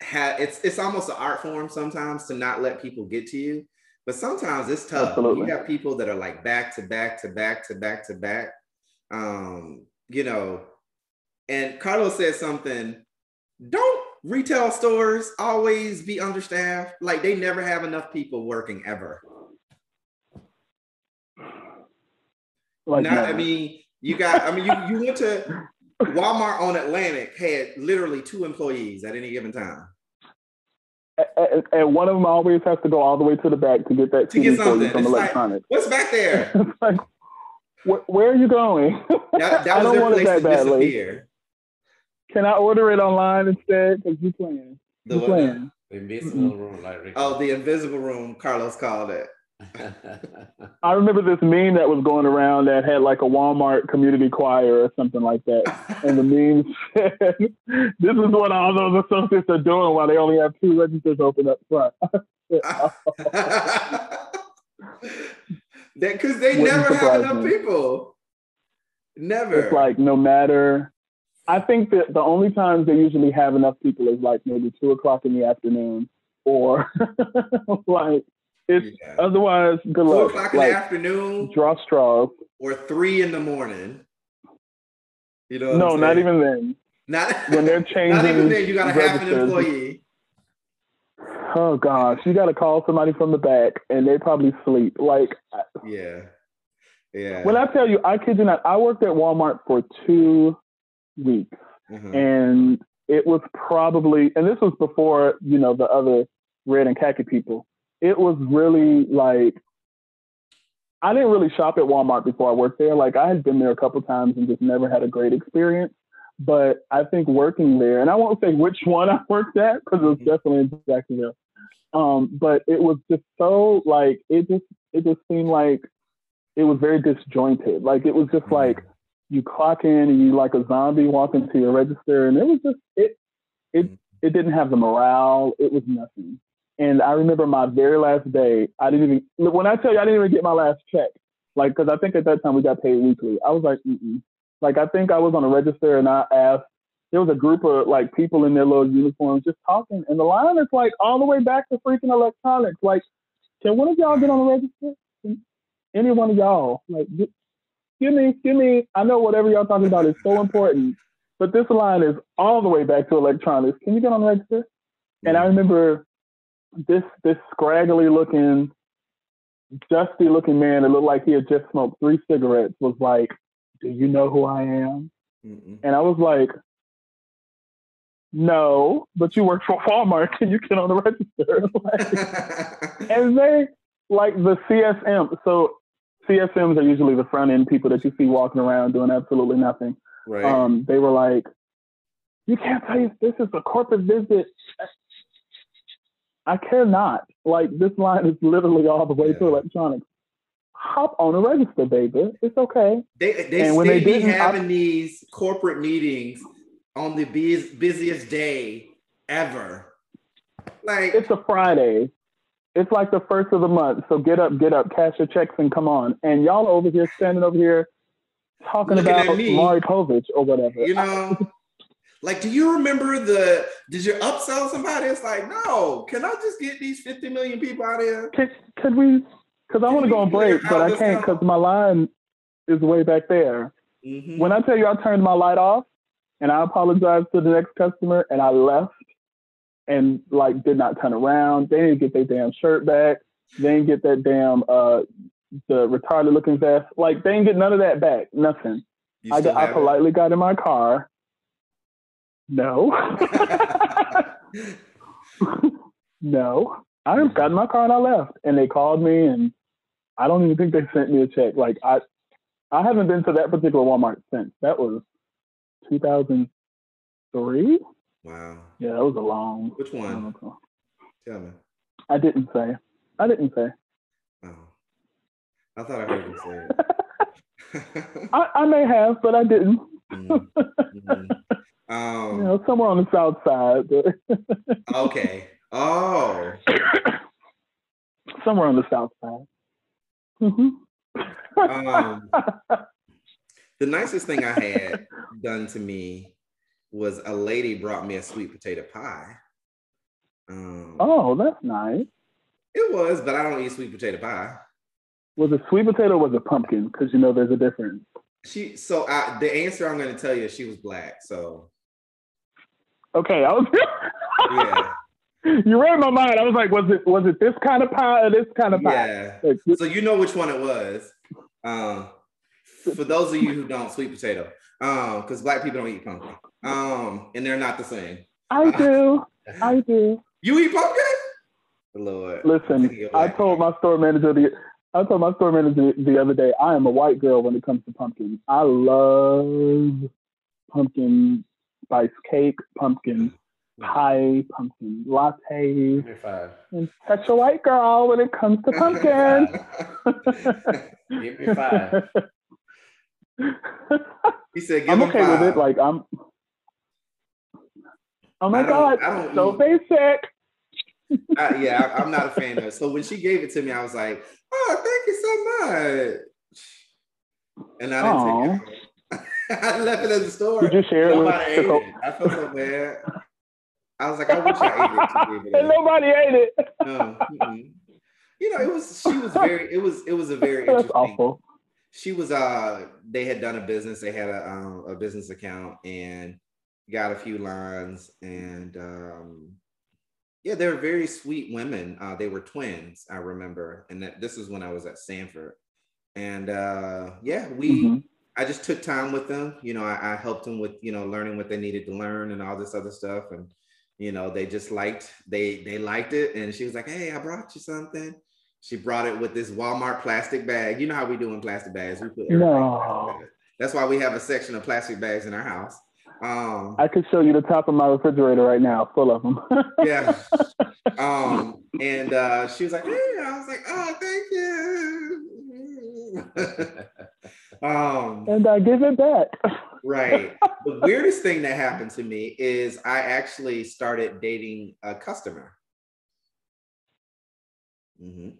Speaker 1: have it's it's almost an art form sometimes to not let people get to you but sometimes it's tough. Absolutely. you have people that are like back to back to back to back to back um you know and carlos said something don't retail stores always be understaffed? Like they never have enough people working ever. Like Not, i mean you got i mean you, you went to Walmart on Atlantic had literally two employees at any given time.
Speaker 3: And, and one of them always has to go all the way to the back to get that
Speaker 1: to get something from it's electronics. Like, What's back there?
Speaker 3: like, wh- where are you going?
Speaker 1: That, that I don't want it that badly.
Speaker 3: Can I order it online instead? Because you playing. The you playing.
Speaker 4: The invisible mm-hmm. room, like
Speaker 1: Oh, the invisible room. Carlos called it.
Speaker 3: I remember this meme that was going around that had like a Walmart community choir or something like that. And the meme said, This is what all those associates are doing while they only have two registers open up front.
Speaker 1: Because they never have enough me. people. Never.
Speaker 3: It's like no matter. I think that the only times they usually have enough people is like maybe two o'clock in the afternoon or like it's yeah. otherwise good
Speaker 1: Two
Speaker 3: luck.
Speaker 1: o'clock in like, the afternoon.
Speaker 3: Draw straws.
Speaker 1: Or three in the morning.
Speaker 3: You know. no, not even then.
Speaker 1: Not
Speaker 3: when they're changing. Not even then.
Speaker 1: You gotta registers. have an employee.
Speaker 3: Oh gosh, you gotta call somebody from the back, and they probably sleep. Like.
Speaker 1: Yeah. Yeah.
Speaker 3: When I tell you, I kid you not, I worked at Walmart for two weeks, mm-hmm. and it was probably, and this was before you know the other red and khaki people it was really like I didn't really shop at Walmart before I worked there. Like I had been there a couple times and just never had a great experience. But I think working there, and I won't say which one I worked at because it was mm-hmm. definitely in Jacksonville. Um, but it was just so like it just it just seemed like it was very disjointed. Like it was just mm-hmm. like you clock in and you like a zombie walking to your register, and it was just it it mm-hmm. it didn't have the morale. It was nothing. And I remember my very last day, I didn't even, when I tell you I didn't even get my last check, like, because I think at that time we got paid weekly. I was like, Mm-mm. like, I think I was on a register and I asked, there was a group of like people in their little uniforms just talking. And the line is like all the way back to freaking electronics. Like, can one of y'all get on the register? Any one of y'all, like, give me, give me, I know whatever y'all talking about is so important, but this line is all the way back to electronics. Can you get on the register? And I mm. remember this this scraggly looking, dusty looking man that looked like he had just smoked three cigarettes was like, "Do you know who I am?" Mm-mm. And I was like, "No, but you work for Walmart and you get on the register." like, and they like the CSM. So CSMs are usually the front end people that you see walking around doing absolutely nothing.
Speaker 1: Right.
Speaker 3: Um, they were like, "You can't say this is a corporate visit." I care not. Like this line is literally all the way yeah. to electronics. Hop on a register, baby. It's okay.
Speaker 1: They they, and when they, be having I, these corporate meetings on the busiest day ever. like
Speaker 3: it's a Friday. It's like the first of the month. So get up, get up, cash your checks and come on. And y'all over here standing over here talking
Speaker 1: Looking
Speaker 3: about. Maury Povich or whatever.
Speaker 1: you know, like, do you remember the? Did you upsell somebody? It's like, no. Can I just get these 50 million people out of here?
Speaker 3: Could, could we? Because I want to go on break, but I can't because my line is way back there.
Speaker 1: Mhm.
Speaker 3: When I tell you I turned my light off and I apologized to the next customer and I left and like did not turn around. They didn't get their damn shirt back. They didn't get that damn uh the retarded looking vest. Like they didn't get none of that back. Nothing. I I politely got in my car. No. no. I just got in my car and I left. And they called me and I don't even think they sent me a check. Like I I haven't been to that particular Walmart since. That was 2003.
Speaker 1: wow.
Speaker 3: Yeah, that was a long.
Speaker 1: Which one? Tell me.
Speaker 3: I didn't say. I didn't say.
Speaker 1: Oh, I thought I heard you say it.
Speaker 3: I, I may have, but I didn't.
Speaker 1: Mm, mm.
Speaker 3: You
Speaker 1: Um.
Speaker 3: know, somewhere on the south side.
Speaker 1: Okay. Oh.
Speaker 3: somewhere on the south side. hmm
Speaker 1: Um. The nicest thing I had done to me was a lady brought me a sweet potato pie. Um,
Speaker 3: oh, that's nice.
Speaker 1: It was, but I don't eat sweet potato pie.
Speaker 3: Was it sweet potato or was it pumpkin? Because you know there's a difference.
Speaker 1: She so I, the answer I'm going to tell you is she was black. So
Speaker 3: Okay, I was.
Speaker 1: yeah,
Speaker 3: you read my mind. I was like, was it was it this kind of pie or this kind of pie?
Speaker 1: yeah.
Speaker 3: Like,
Speaker 1: So you know which one it was. Um, for those of you who don't, sweet potato. Um, because black people don't eat pumpkin. Um, and they're not the same.
Speaker 3: I do. I do.
Speaker 1: You eat pumpkin? Lord.
Speaker 3: Listen, I told my store manager the I told my store manager the other day, I am a white girl when it comes to pumpkin. I love pumpkin spice cake, pumpkin pie, pumpkin latte,
Speaker 4: Give me five.
Speaker 3: and such a white girl when it comes to pumpkin.
Speaker 4: Give me five.
Speaker 1: he said, "Give
Speaker 3: me
Speaker 1: five."
Speaker 3: I'm okay
Speaker 1: five.
Speaker 3: with it. Like I'm. Oh my god, so
Speaker 1: eat-
Speaker 3: basic.
Speaker 1: Yeah, I, I'm not a fan of it. So when she gave it to me, I was like, "Oh, thank you so much." And I didn't take it. I left it at the store.
Speaker 3: Did you share it with
Speaker 4: Nobody ate it.
Speaker 1: I felt so bad. I was like, I wish I ate it.
Speaker 3: And nobody ate it.
Speaker 1: No, mm-mm. You know, it was she was very it was it was a very
Speaker 3: That's
Speaker 1: interesting.
Speaker 3: awful.
Speaker 1: She was uh they had done a business, they had a um, a business account and got a few lines and um yeah, they were very sweet women. Uh they were twins, I remember. And that this is when I was at Stanford. And uh yeah, we
Speaker 3: Mhm.
Speaker 1: I just took time with them. You know, I, I helped them with, you know, learning what they needed to learn and all this other stuff. And, you know, they just liked, they they liked it. And she was like, Hey, I brought you something. She brought it with this Walmart plastic bag. You know how we do in plastic bags. We put
Speaker 3: No.
Speaker 1: That's why we have a section of plastic bags in our house. Um,
Speaker 3: I could show you the top of my refrigerator right now, full of them.
Speaker 1: yeah. Um, and uh, she was like, "Hey," I was like, "Oh, thank you." um,
Speaker 3: and I give it back.
Speaker 1: right. The weirdest thing that happened to me is I actually started dating a customer. Mm-hmm.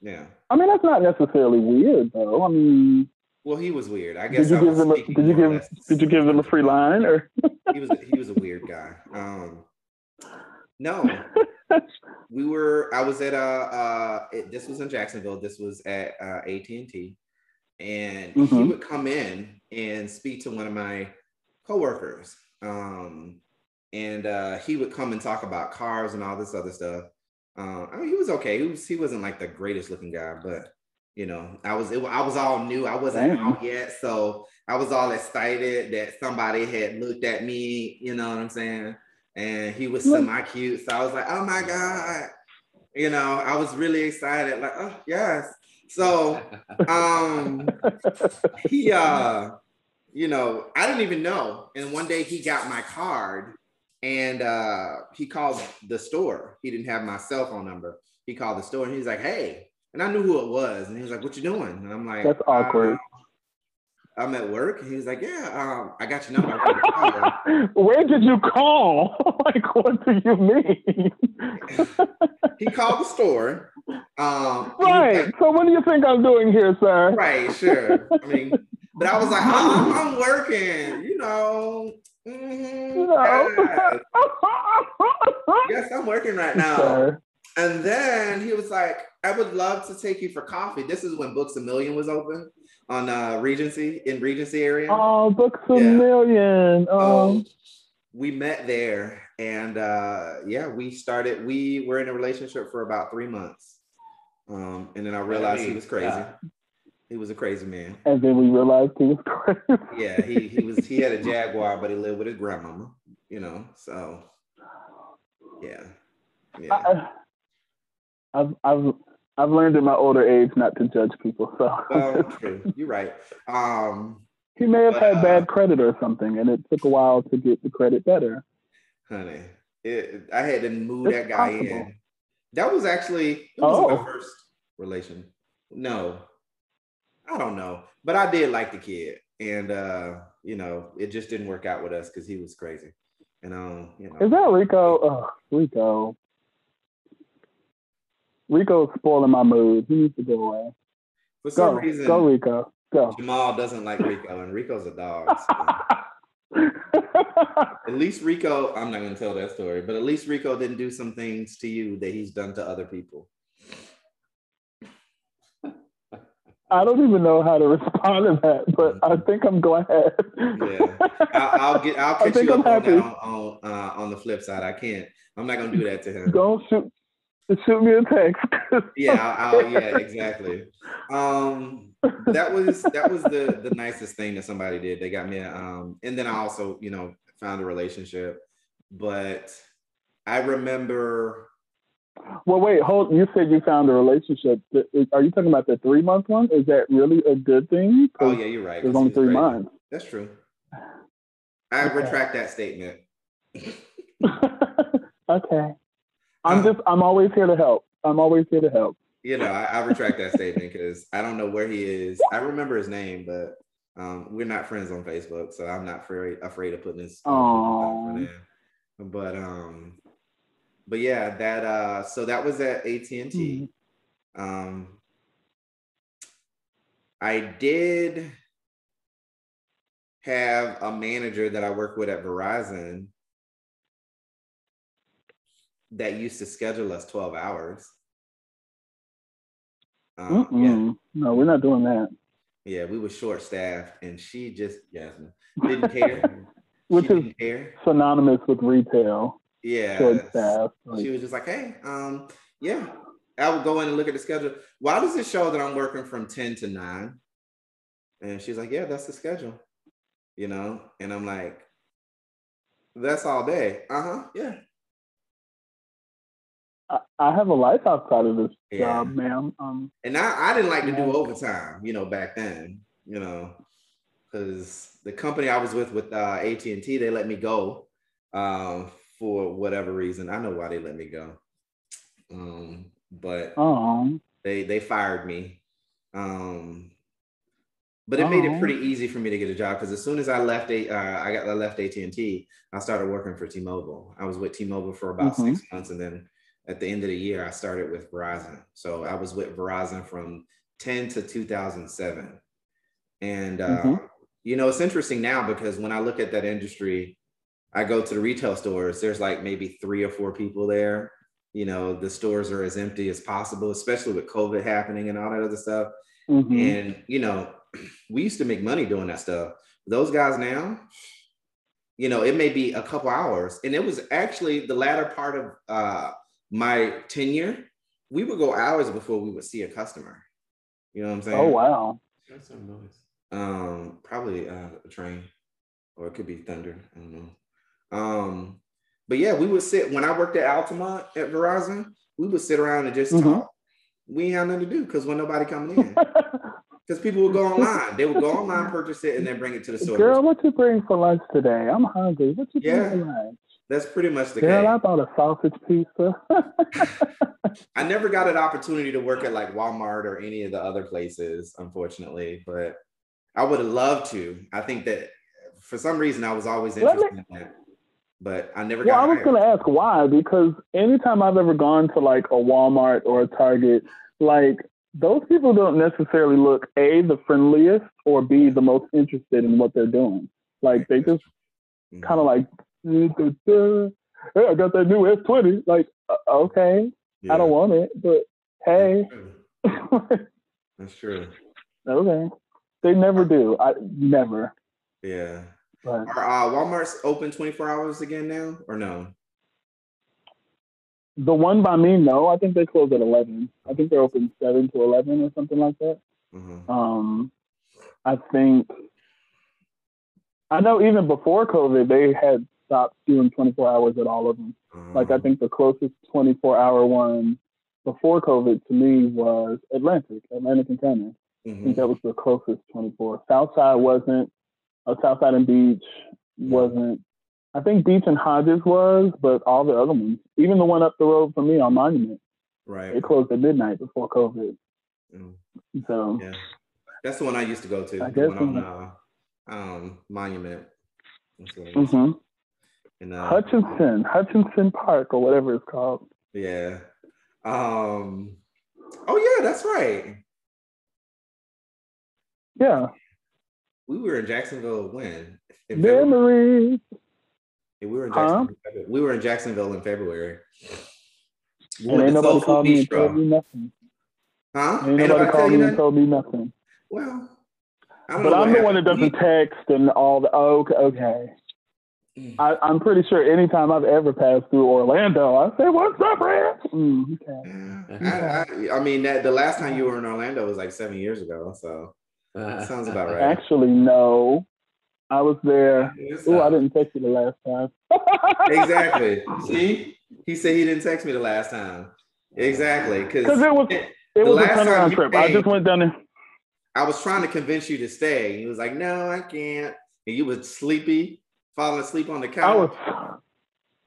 Speaker 1: Yeah.
Speaker 3: I mean, that's not necessarily weird, though. I mean,
Speaker 1: Well, he was weird. I guess.
Speaker 3: did you
Speaker 1: I
Speaker 3: give him? a did you give did you give them a free line or?
Speaker 1: he was he was a weird guy. Um, no, we were. I was at uh uh. It, this was in Jacksonville. This was at uh, AT and T, and he
Speaker 3: Mhm.
Speaker 1: would come in and speak to one of my coworkers. Um, and uh, he would come and talk about cars and all this other stuff. Um, I mean, he was okay. He was he wasn't like the greatest looking guy, but you know, I was it, I was all new. I wasn't
Speaker 3: Damn.
Speaker 1: out yet, so I was all excited that somebody had looked at me. You know what I'm saying? And he was semi cute, so I was like, oh my god. You know, I was really excited. Like, oh yes. So um he uh you know i didn't even know. And one day he got my card and uh he called the store. He didn't have my cell phone number. He called the store and he's like hey and i knew who it was. And he was like what you doing? And i'm like
Speaker 3: That's awkward.
Speaker 1: "Uh, I'm at work. He was like, yeah, um, I got your number.
Speaker 3: Where did you call? like, what do you mean?
Speaker 1: he called the store. Um,
Speaker 3: right. Like, so what do you think I'm doing here, sir?
Speaker 1: Right. Sure. I mean, but I was like, I'm, I'm working. You know. Mm-hmm, no. yes, I'm working right now. Sure. And then he was like, I would love to take you for coffee. This is when Books a Million was open on uh, Regency in Regency area.
Speaker 3: Oh, Books a yeah. Million. Oh.
Speaker 1: Um, we met there and uh, yeah, we started, we were in a relationship for about three months. Um, and then I realized he was crazy. Yeah. He was a crazy man.
Speaker 3: And then we realized he was crazy.
Speaker 1: yeah, he, he was he had a Jaguar, but he lived with his grandmama, you know. So yeah. Yeah. I,
Speaker 3: I've I've I've learned in my older age not to judge people. So
Speaker 1: true. You're right. Um,
Speaker 3: he may have had uh, bad credit or something, and it took a while to get the credit better.
Speaker 1: Honey, it, I had to move it's that guy possible. in. That was actually was oh. my first relation. No, I don't know, but I did like the kid, and uh, you know, it just didn't work out with us because he was crazy. And um, you know,
Speaker 3: is that Rico? Oh, Rico. Rico's spoiling my mood. He needs to go away.
Speaker 1: For some go, reason,
Speaker 3: go Rico. Go.
Speaker 1: Jamal doesn't like Rico, and Rico's a dog. So. at least Rico, I'm not going to tell that story, but at least Rico didn't do some things to you that he's done to other people.
Speaker 3: I don't even know how to respond to that, but I mm-hmm. think I'm glad.
Speaker 1: yeah, I'll, I'll get. I'll catch you up on, on, on, uh, on the flip side. I can't. I'm not gonna do that to him.
Speaker 3: Don't shoot shoot me a text.
Speaker 1: yeah, I'll, yeah, exactly. Um, that was that was the the nicest thing that somebody did. They got me, a, um, and then I also, you know, found a relationship. But I remember.
Speaker 3: Well, wait, hold. You said you found a relationship. Are you talking about the three month one? Is that really a good thing?
Speaker 1: Oh yeah, you're right.
Speaker 3: There's only three crazy. months.
Speaker 1: That's true. I okay. retract that statement.
Speaker 3: okay. I'm just I'm always here to help. I'm always here to help.
Speaker 1: You know, I, I retract that statement because I don't know where he is. I remember his name, but um, we're not friends on Facebook, so I'm not afraid afraid of putting this.
Speaker 3: Oh.
Speaker 1: But um, but yeah, that uh, so that was at AT and T. Mm-hmm. Um, I did have a manager that I work with at Verizon that used to schedule us 12 hours.
Speaker 3: Um, yeah. No, we're not doing that.
Speaker 1: Yeah, we were short staffed and she just, Jasmine, didn't care.
Speaker 3: Which is care. synonymous with retail.
Speaker 1: Yeah. Short staff. Like, she was just like, hey, um, yeah. I would go in and look at the schedule. Why does it show that I'm working from 10 to 9? And she's like, yeah, that's the schedule. You know? And I'm like, that's all day. Uh-huh. Yeah.
Speaker 3: I have a life outside of this yeah. job, ma'am. Um,
Speaker 1: and I, I didn't like to do overtime, you know, back then, you know, because the company I was with with uh, AT and T, they let me go um, for whatever reason. I know why they let me go, um, but
Speaker 3: oh.
Speaker 1: they they fired me. Um, but it made it pretty easy for me to get a job because as soon as I left, a, uh, I got I left AT and T, I started working for T-Mobile. I was with T-Mobile for about mm-hmm. six months, and then at the end of the year, I started with Verizon. So I was with Verizon from 10 to 2007. And, uh, mm-hmm. you know, it's interesting now because when I look at that industry, I go to the retail stores, there's like maybe three or four people there. You know, the stores are as empty as possible, especially with COVID happening and all that other stuff. Mm-hmm. And, you know, we used to make money doing that stuff. Those guys now, you know, it may be a couple hours. And it was actually the latter part of uh, my tenure, we would go hours before we would see a customer. You know what I'm saying?
Speaker 3: Oh wow.
Speaker 4: That's some noise.
Speaker 1: Um, probably uh, a train, or it could be thunder. I don't know. Um, but yeah, we would sit when I worked at Altamont at Verizon. We would sit around and just mm-hmm. talk. We ain't had nothing to do because when nobody coming in. Because people would go online. They would go online, purchase it, and then bring it to the store.
Speaker 3: Girl, what you bring for lunch today? I'm hungry. What you yeah. bring for lunch?
Speaker 1: That's pretty much the
Speaker 3: Girl, I bought a sausage pizza.
Speaker 1: I never got an opportunity to work at like Walmart or any of the other places, unfortunately. But I would have loved to. I think that for some reason I was always interested me, in that, but I never.
Speaker 3: Well, I was going to ask why because anytime I've ever gone to like a Walmart or a Target, like those people don't necessarily look a the friendliest or b the most interested in what they're doing. Like they just kind of like, hey, I got that new S20. Like, uh, okay, yeah. I don't want it, but hey.
Speaker 1: That's true.
Speaker 3: okay. They never do. I never.
Speaker 1: Yeah. But, Are uh, Walmart's open 24 hours again now or no?
Speaker 3: The one by me, no. I think they close at 11. I think they're open 7 to 11 or something like that. Mm-hmm. Um, I think, I know even before COVID, they had stopped doing 24 hours at all of them. Mm-hmm. Like, I think the closest 24 hour one before COVID to me was Atlantic, Atlantic and Kernan. Mm-hmm. I think mm-hmm. that was the closest 24. Southside wasn't, uh, Southside and Beach wasn't. I think Beach and Hodges was, but all the other ones, even the one up the road from me on Monument,
Speaker 1: right?
Speaker 3: It closed at midnight before COVID. Mm. So
Speaker 1: yeah, that's the one I used to go to. I guess on uh, um, Monument.
Speaker 3: Mm-hmm. Uh, Hutchinson, Hutchinson Park, or whatever it's called.
Speaker 1: Yeah. Um. Oh yeah, that's right.
Speaker 3: Yeah.
Speaker 1: We were in Jacksonville when?
Speaker 3: In Memories.
Speaker 1: Yeah, we were in Jacksonville. Huh? We were in Jacksonville in February.
Speaker 3: We and ain't nobody called me and told me nothing.
Speaker 1: Huh?
Speaker 3: Ain't, ain't nobody called me and told me nothing.
Speaker 1: Well,
Speaker 3: but I'm the one that doesn't text and all the. Oh, okay. Okay. Mm. I, am pretty sure anytime I've ever passed through Orlando, I say, "What's up, Red?" Mm,
Speaker 1: okay. I, I, I, mean, that the last time you were in Orlando was like seven years ago, so that sounds about right.
Speaker 3: Actually, no. I was there. Oh, I didn't text you the last time.
Speaker 1: exactly. See, he said he didn't text me the last time. Exactly, because
Speaker 3: it was it, it was a turnaround trip. Came, I just went down there.
Speaker 1: I was trying to convince you to stay. He was like, "No, I can't." And you was sleepy, falling asleep on the couch. I
Speaker 3: was,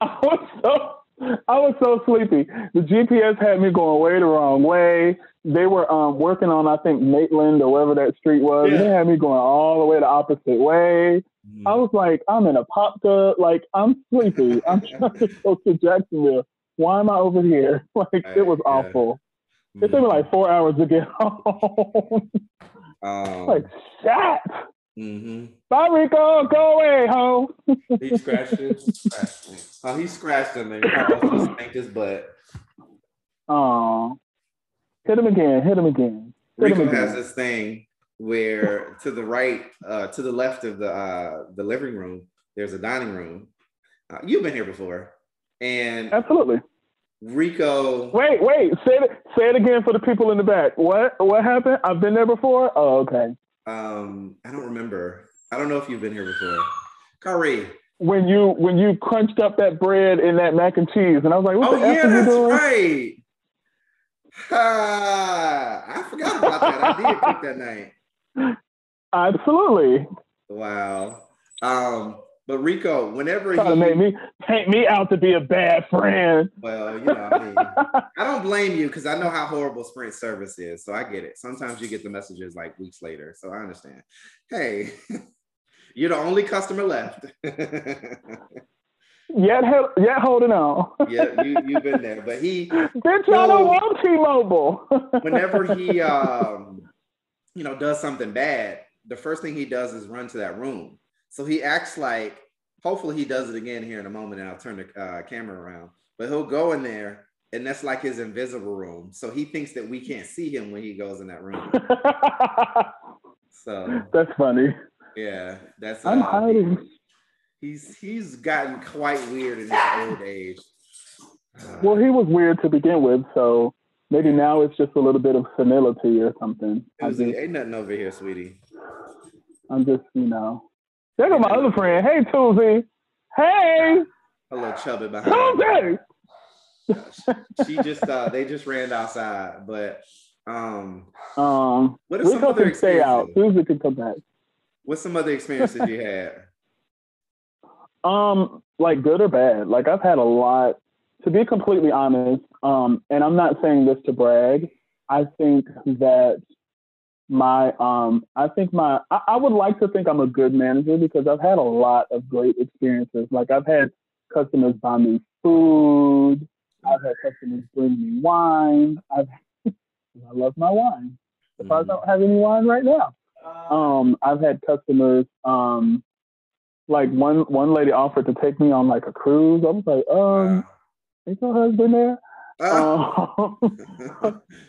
Speaker 3: I was so, I was so sleepy. The GPS had me going way the wrong way they were um, working on, I think, Maitland or wherever that street was. Yeah. They had me going all the way the opposite way. Mm. I was like, I'm in a pop up. Like, I'm sleepy. I'm trying to go to Jacksonville. Why am I over here? Like, it was yeah. awful. Mm. It took me like four hours to get home. um, like, shit. Mm-hmm. Bye, Rico. Go away, ho.
Speaker 1: he scratched it. Oh, he scratched him and spanked his butt.
Speaker 3: Oh. Hit him again. Hit him again. Hit
Speaker 1: Rico
Speaker 3: him again.
Speaker 1: has this thing where to the right, uh, to the left of the uh, the living room, there's a dining room. Uh, you've been here before, and
Speaker 3: absolutely.
Speaker 1: Rico.
Speaker 3: Wait, wait. Say it. Say it again for the people in the back. What? What happened? I've been there before. Oh, okay.
Speaker 1: Um, I don't remember. I don't know if you've been here before. Kari.
Speaker 3: When you when you crunched up that bread in that mac and cheese, and I was like, "What
Speaker 1: oh,
Speaker 3: the yeah,
Speaker 1: F are you doing?" right. I forgot about that. I did cook that night.
Speaker 3: Absolutely.
Speaker 1: Wow. Um, but Rico, whenever
Speaker 3: Trying he to make me paint me out to be a bad friend.
Speaker 1: Well, you know, I mean, I don't blame you because I know how horrible Sprint service is, so I get it. Sometimes you get the messages like weeks later, so I understand. Hey, you're the only customer left.
Speaker 3: Yet, yet holding on.
Speaker 1: yeah, you you've been there, but he.
Speaker 3: Bitch, y'all don't want T-Mobile.
Speaker 1: whenever he, um, you know, does something bad, the first thing he does is run to that room. So he acts like. Hopefully, he does it again here in a moment, and I'll turn the uh, camera around. But he'll go in there, and that's like his invisible room. So he thinks that we can't see him when he goes in that room. so
Speaker 3: that's funny.
Speaker 1: Yeah, that's.
Speaker 3: I'm uh, hiding
Speaker 1: he's he's gotten quite weird in his old age.
Speaker 3: well, he was weird to begin with, so maybe now it's just a little bit of senility or something.
Speaker 1: Was, just, ain't nothing over here, sweetie.
Speaker 3: I'm just, you know. There go my other friend. Hey, Tuesday. Hey.
Speaker 1: Hello, chubby behind. Tuesday. she just uh they just ran outside, but um
Speaker 3: um what are some other stay out. Tuesday can come back.
Speaker 1: What's some other experiences you had?
Speaker 3: Um, like good or bad. Like I've had a lot. To be completely honest, um, and I'm not saying this to brag. I think that my um I think my I, I, would like to think I'm a good manager because I've had a lot of great experiences. Like I've had customers buy me food, I've had customers bring me wine. I've I love my wine. If mm-hmm. I don't have any wine right now. Um I've had customers um like one one lady offered to take me on like a cruise. I was like, um, is your husband there? Um,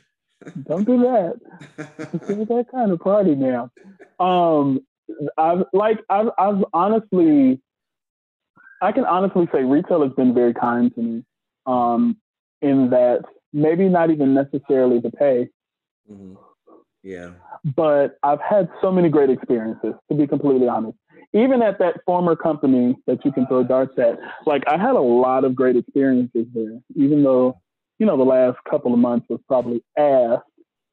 Speaker 3: Don't do that. It's that kind of party now. Um, I've like I've I've honestly, I can honestly say retail has been very kind to me. Um, in that maybe not even necessarily the pay.
Speaker 1: Mm-hmm. Yeah.
Speaker 3: But I've had so many great experiences, to be completely honest. Even at that former company that you can throw darts at, like I had a lot of great experiences there, even though you know, the last couple of months was probably ass.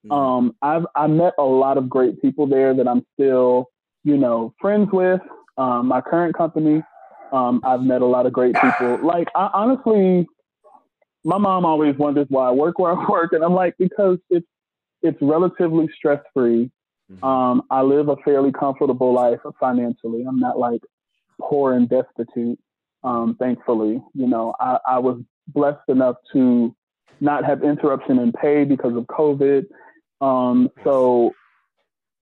Speaker 3: Mm-hmm. Um, I've I met a lot of great people there that I'm still, you know, friends with. Um, my current company, um, I've met a lot of great people. Like I honestly, my mom always wonders why I work where I work, and I'm like because it's it's relatively stress free. Mm-hmm. Um, I live a fairly comfortable life financially. I'm not like poor and destitute. Um, thankfully, you know, I, I was blessed enough to not have interruption in pay because of COVID. Um, so,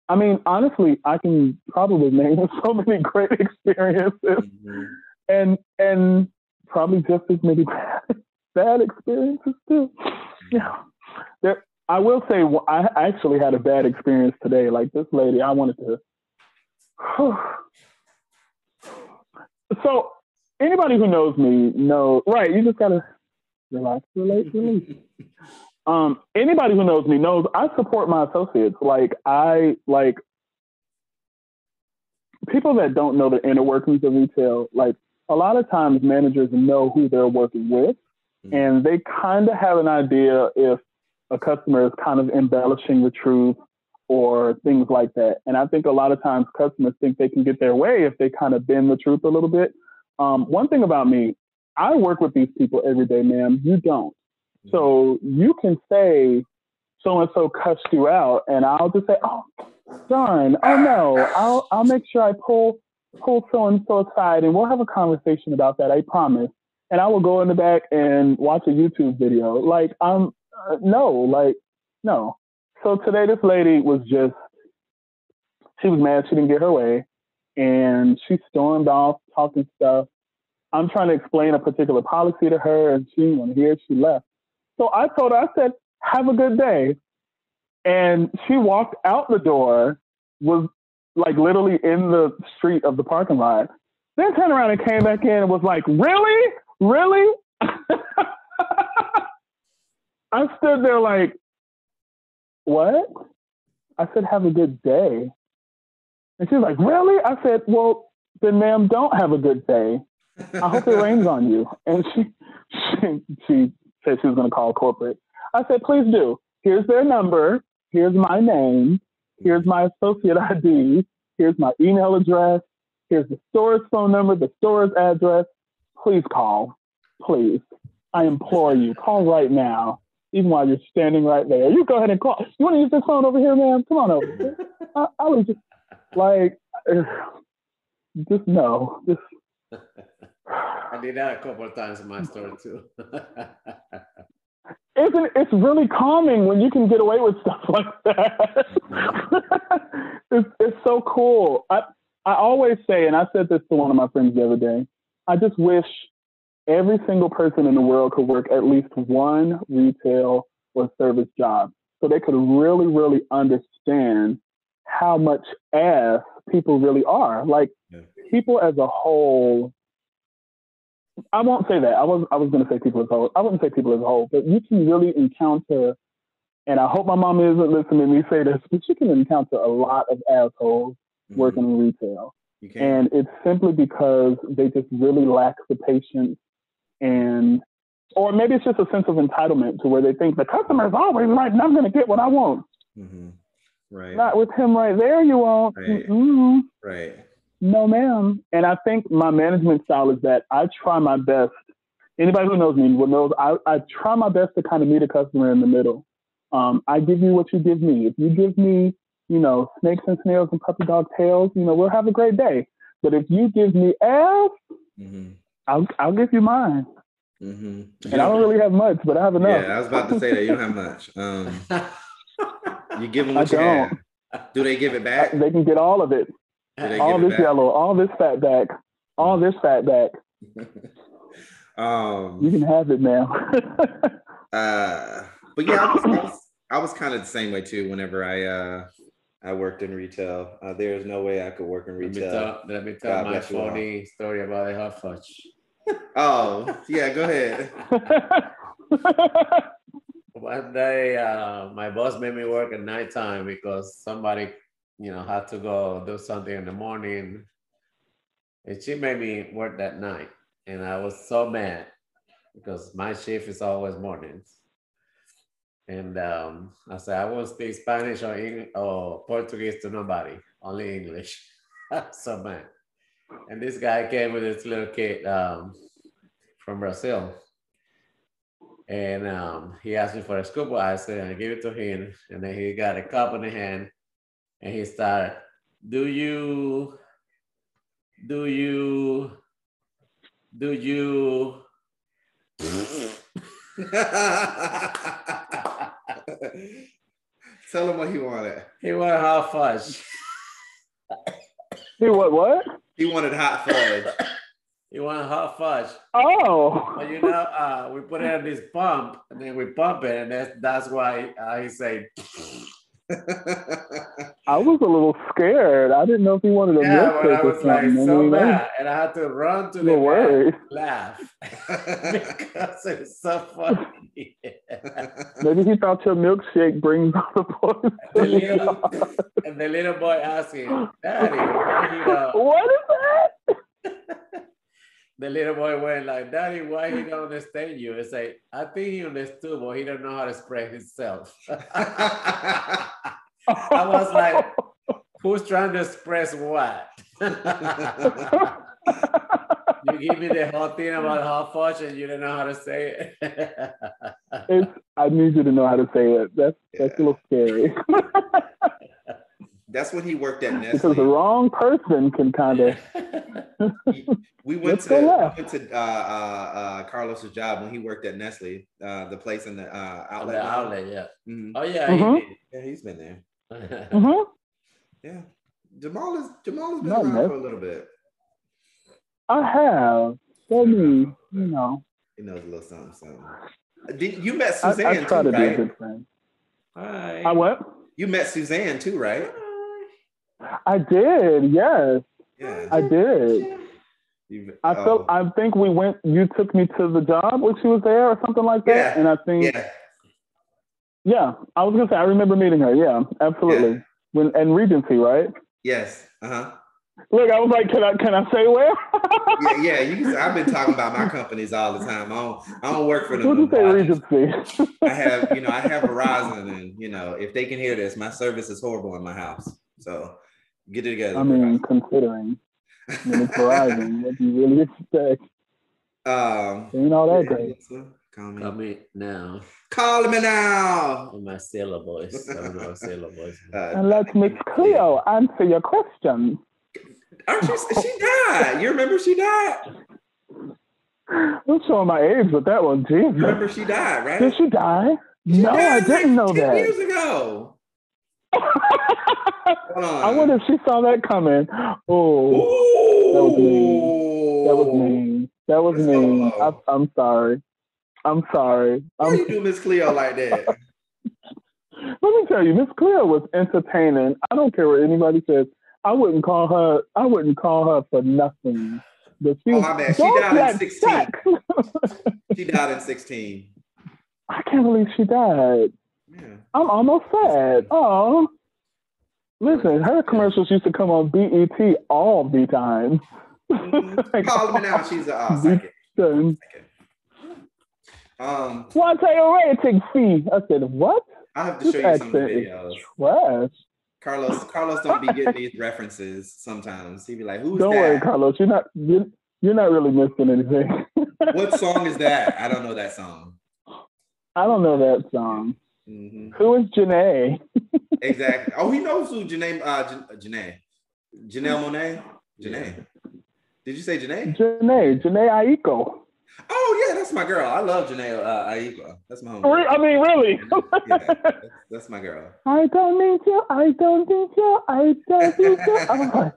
Speaker 3: I mean, honestly, I can probably name so many great experiences, mm-hmm. and and probably just as many bad, experiences too. Yeah, there. I will say, I actually had a bad experience today. Like this lady, I wanted to. so anybody who knows me know, right? You just gotta relax, relate, release. um, anybody who knows me knows I support my associates. Like I like people that don't know the inner workings of retail. Like a lot of times, managers know who they're working with, mm-hmm. and they kind of have an idea if a customer is kind of embellishing the truth or things like that. And I think a lot of times customers think they can get their way if they kind of bend the truth a little bit. Um, one thing about me, I work with these people every day, ma'am. You don't. So you can say so and so cussed you out, and I'll just say, oh, darn, oh no, I'll I'll make sure I pull pull so and so aside, and we'll have a conversation about that. I promise. And I will go in the back and watch a YouTube video. Like I'm uh, no, like no. So today, this lady was just she was mad she didn't get her way, and she stormed off talking stuff I'm trying to explain a particular policy to her and she didn't hear. She left. So I told her, I said, have a good day. And she walked out the door, was like literally in the street of the parking lot, then turned around and came back in and was like, really? Really? I stood there like, what? I said, have a good day. And she's like, really? I said, well, then ma'am, don't have a good day. I hope it rains on you. And she, she, she said she was going to call corporate. I said, please do. Here's their number. Here's my name. Here's my associate ID. Here's my email address. Here's the store's phone number, the store's address. Please call. Please. I implore you, call right now, even while you're standing right there. You go ahead and call. You want to use this phone over here, ma'am? Come on over. I, I was just like, just no, just
Speaker 4: I did that a couple of times in my store too.
Speaker 3: Isn't it's really calming when you can get away with stuff like that? it's it's so cool. I I always say, and I said this to one of my friends the other day. I just wish every single person in the world could work at least one retail or service job, so they could really, really understand how much ass people really are. Like yeah. people as a whole I won't say that. I was I was going to say people as a whole. I wouldn't say people as a whole, but you can really encounter, and I hope my mom isn't listening to me say this, but you can encounter a lot of assholes mm-hmm. working in retail, and it's simply because they just really lack the patience, and or maybe it's just a sense of entitlement to where they think the customer is always right, and I'm going to get what I want.
Speaker 1: Mm-hmm. Right.
Speaker 3: Not with him right there, you won't.
Speaker 1: Right. Mm-hmm. Right.
Speaker 3: No, ma'am. And I think my management style is that I try my best. Anybody who knows me will know I, I try my best to kind of meet a customer in the middle. Um, I give you what you give me. If you give me you know, snakes and snails and puppy dog tails, you know, we'll have a great day. But if you give me ass, mm-hmm. I'll I'll give you mine. Mm-hmm. And I don't really have much, but I have enough.
Speaker 1: Yeah, I was about to say that you don't have much. Um, you give them what I you don't. have. Do they give it back?
Speaker 3: They can get all of it. All this yellow, all this fat back, all this fat back. um, you can have it now.
Speaker 1: uh, but yeah, I was, was, was kind of the same way too. Whenever I uh, I worked in retail, uh, there's no way I could work in retail.
Speaker 4: Let me tell, let me tell my funny story about a hot fudge.
Speaker 1: oh yeah, go ahead.
Speaker 4: One day, uh, my boss made me work at nighttime because somebody, you know, had to go do something in the morning, and she made me work that night, and I was so mad because my shift is always mornings. And um, I said, I won't speak Spanish or, English, or Portuguese to nobody, only English. so mad. And this guy came with this little kid um, from Brazil. And um, he asked me for a scuba. I said, I give it to him. And then he got a cup in the hand and he started, do you, do you, do you,
Speaker 1: Tell him what he wanted.
Speaker 4: He wanted hot fudge.
Speaker 3: He what? What?
Speaker 1: He wanted hot fudge.
Speaker 4: he wanted hot fudge.
Speaker 3: Oh.
Speaker 4: But you know, uh, we put it in this pump, and then we pump it, and that's that's why uh, he said.
Speaker 3: I was a little scared. I didn't know if he wanted a yeah, milkshake I was like
Speaker 4: so mad, and I had to run to the no laugh because it's so funny.
Speaker 3: Maybe he thought your milkshake brings all the poison.
Speaker 4: The little, and the little boy asking, "Daddy,
Speaker 3: why what is
Speaker 4: that?" The little boy went like, Daddy, why he don't understand you? It's like, I think he understood, but he don't know how to express himself. I was like, who's trying to express what? you give me the whole thing about fudge and you don't know how to say
Speaker 3: it. I need you to know how to say it. That's that's a little scary.
Speaker 1: That's when he worked at Nestle.
Speaker 3: Because the wrong person can kind of.
Speaker 1: we went to we went to uh, uh, uh, Carlos's job when he worked at Nestle, uh, the place in the uh, outlet.
Speaker 4: The outlet, yeah. Mm-hmm. Oh yeah, mm-hmm.
Speaker 1: he yeah, he's been there. mm-hmm. Yeah, Jamal is Jamal has been Not around for a little bit.
Speaker 3: I have. Tell me, you know.
Speaker 1: He knows a little something. something. Did you met Suzanne I, I try too, to right? be a good friend.
Speaker 3: Hi. I what?
Speaker 1: You met Suzanne too, right?
Speaker 3: I did, yes. Yeah. I did. I oh. felt I think we went you took me to the job when she was there or something like that. Yeah. And I think yeah. yeah. I was gonna say I remember meeting her, yeah, absolutely. Yeah. When and Regency, right?
Speaker 1: Yes. Uh-huh.
Speaker 3: Look, I was like, can I can I say where?
Speaker 1: yeah, yeah. You can, I've been talking about my companies all the time. I don't I don't work for them.
Speaker 3: What do you say, Regency?
Speaker 1: I have, you know, I have Verizon, and you know, if they can hear this, my service is horrible in my house. So Get it together.
Speaker 3: I mean, considering when it's Verizon, what do you really expect? Um, ain't all that great.
Speaker 4: Call me. Call me now.
Speaker 1: Call me now.
Speaker 4: In my sailor voice. I don't know sailor voice. Uh,
Speaker 3: and let Miss Cleo answer your question.
Speaker 1: Aren't you? She died. You remember she died?
Speaker 3: I'm showing my age with that one, Jesus.
Speaker 1: You remember she died, right?
Speaker 3: Did she die? She no, I didn't like know that.
Speaker 1: Years ago.
Speaker 3: I wonder if she saw that coming. Oh, Ooh. that was mean. That was mean. That was mean. I, am sorry. I'm sorry.
Speaker 1: Why I'm, you do Miss Cleo like that?
Speaker 3: Let me tell you, Miss Cleo was entertaining. I don't care what anybody says. I wouldn't call her. I wouldn't call her for nothing.
Speaker 1: But she, oh my bad. She died in sixteen. she died in sixteen.
Speaker 3: I can't believe she died. Yeah. I'm almost sad. Oh, listen, her commercials used to come on BET all the time.
Speaker 1: Mm-hmm. Call me now. She's a uh, psychic.
Speaker 3: Um, What's your rating fee? I said, what?
Speaker 1: I have to this show you some videos. Trash. Carlos, Carlos don't be getting these references sometimes. He'd be like, "Who's
Speaker 3: don't
Speaker 1: that?"
Speaker 3: Don't worry, Carlos. You're not. You're, you're not really missing anything.
Speaker 1: what song is that? I don't know that song.
Speaker 3: I don't know that song. Mm-hmm. Who is Jhené?
Speaker 1: exactly. Oh, he knows who Jhené, uh, Jan- Jhené, Janelle Monáe, Jhené. Did you say Jhené?
Speaker 3: Janae, Jhené Aiko.
Speaker 1: Oh yeah, that's my girl. I love Jhené uh, Aiko. That's my home.
Speaker 3: I mean, really?
Speaker 1: yeah, that's, that's, my girl.
Speaker 3: I don't need you. I don't need you. I don't need you. I'm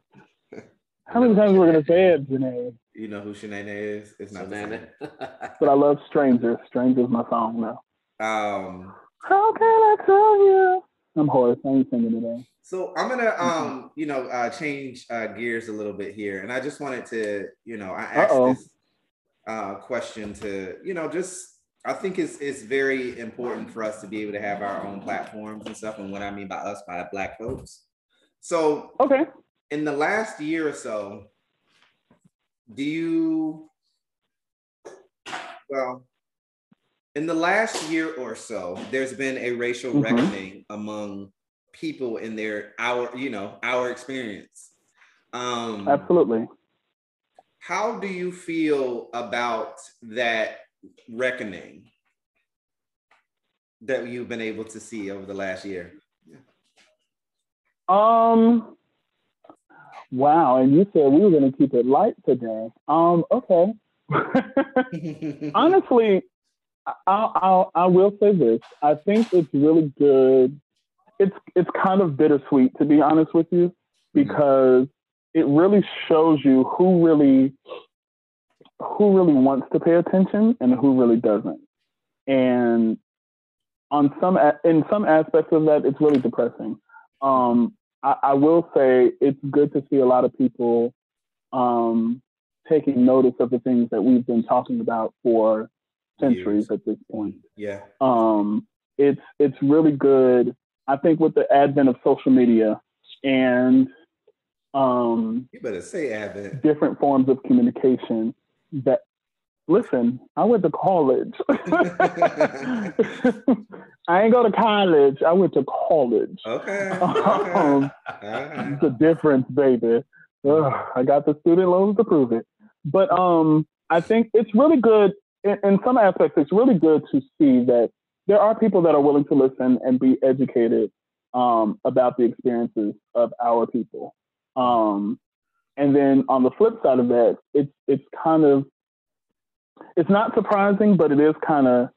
Speaker 3: how many times we're gonna say it, Janae?
Speaker 1: You know who Shanae is? It's not Shanae.
Speaker 3: but I love Stranger. Stranger's my song now.
Speaker 1: Um.
Speaker 3: How can I tell you? I'm hoarse. I ain't singing today.
Speaker 1: So I'm gonna, um, you know, uh, change uh, gears a little bit here, and I just wanted to, you know, I asked Uh-oh. this uh, question to, you know, just I think it's it's very important for us to be able to have our own platforms and stuff. And what I mean by us, by Black folks. So
Speaker 3: okay,
Speaker 1: in the last year or so, do you well in the last year or so there's been a racial mm-hmm. reckoning among people in their our you know our experience
Speaker 3: um absolutely
Speaker 1: how do you feel about that reckoning that you've been able to see over the last year
Speaker 3: um Wow, and you said we were going to keep it light today. Um, okay. Honestly, I'll, I'll, I will say this. I think it's really good. It's it's kind of bittersweet to be honest with you, because it really shows you who really who really wants to pay attention and who really doesn't. And on some in some aspects of that, it's really depressing. Um, I, I, will say it's good to see a lot of people um, taking notice of the things that we've been talking about for centuries Years. at this point.
Speaker 1: Yeah.
Speaker 3: Um, it's it's really good. I think with the advent of social media and um,
Speaker 1: you better say advent
Speaker 3: different forms of communication that listen, I went to college. I ain't go to college. I went to college.
Speaker 1: Okay. Um,
Speaker 3: It's a difference, baby. Ugh, I got the student loans to prove it. But um, I think it's really good. In, in some aspects, it's really good to see that there are people that are willing to listen and be educated um, about the experiences of our people. Um, and then on the flip side of that, it's it's kind of it's not surprising, but it is kind of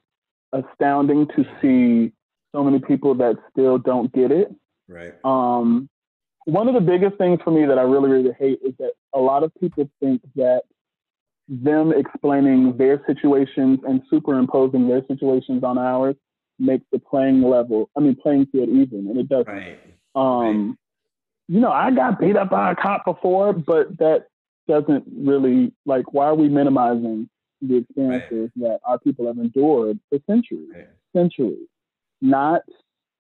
Speaker 3: astounding to see so many people that still don't get it.
Speaker 1: Right.
Speaker 3: Um, one of the biggest things for me that I really, really hate is that a lot of people think that them explaining their situations and superimposing their situations on ours makes the playing level, I mean, playing field even, and it doesn't.
Speaker 1: Right.
Speaker 3: Um, right. You know, I got beat up by a cop before, but that doesn't really, like, why are we minimizing the experiences right. that our people have endured for centuries, centuries, not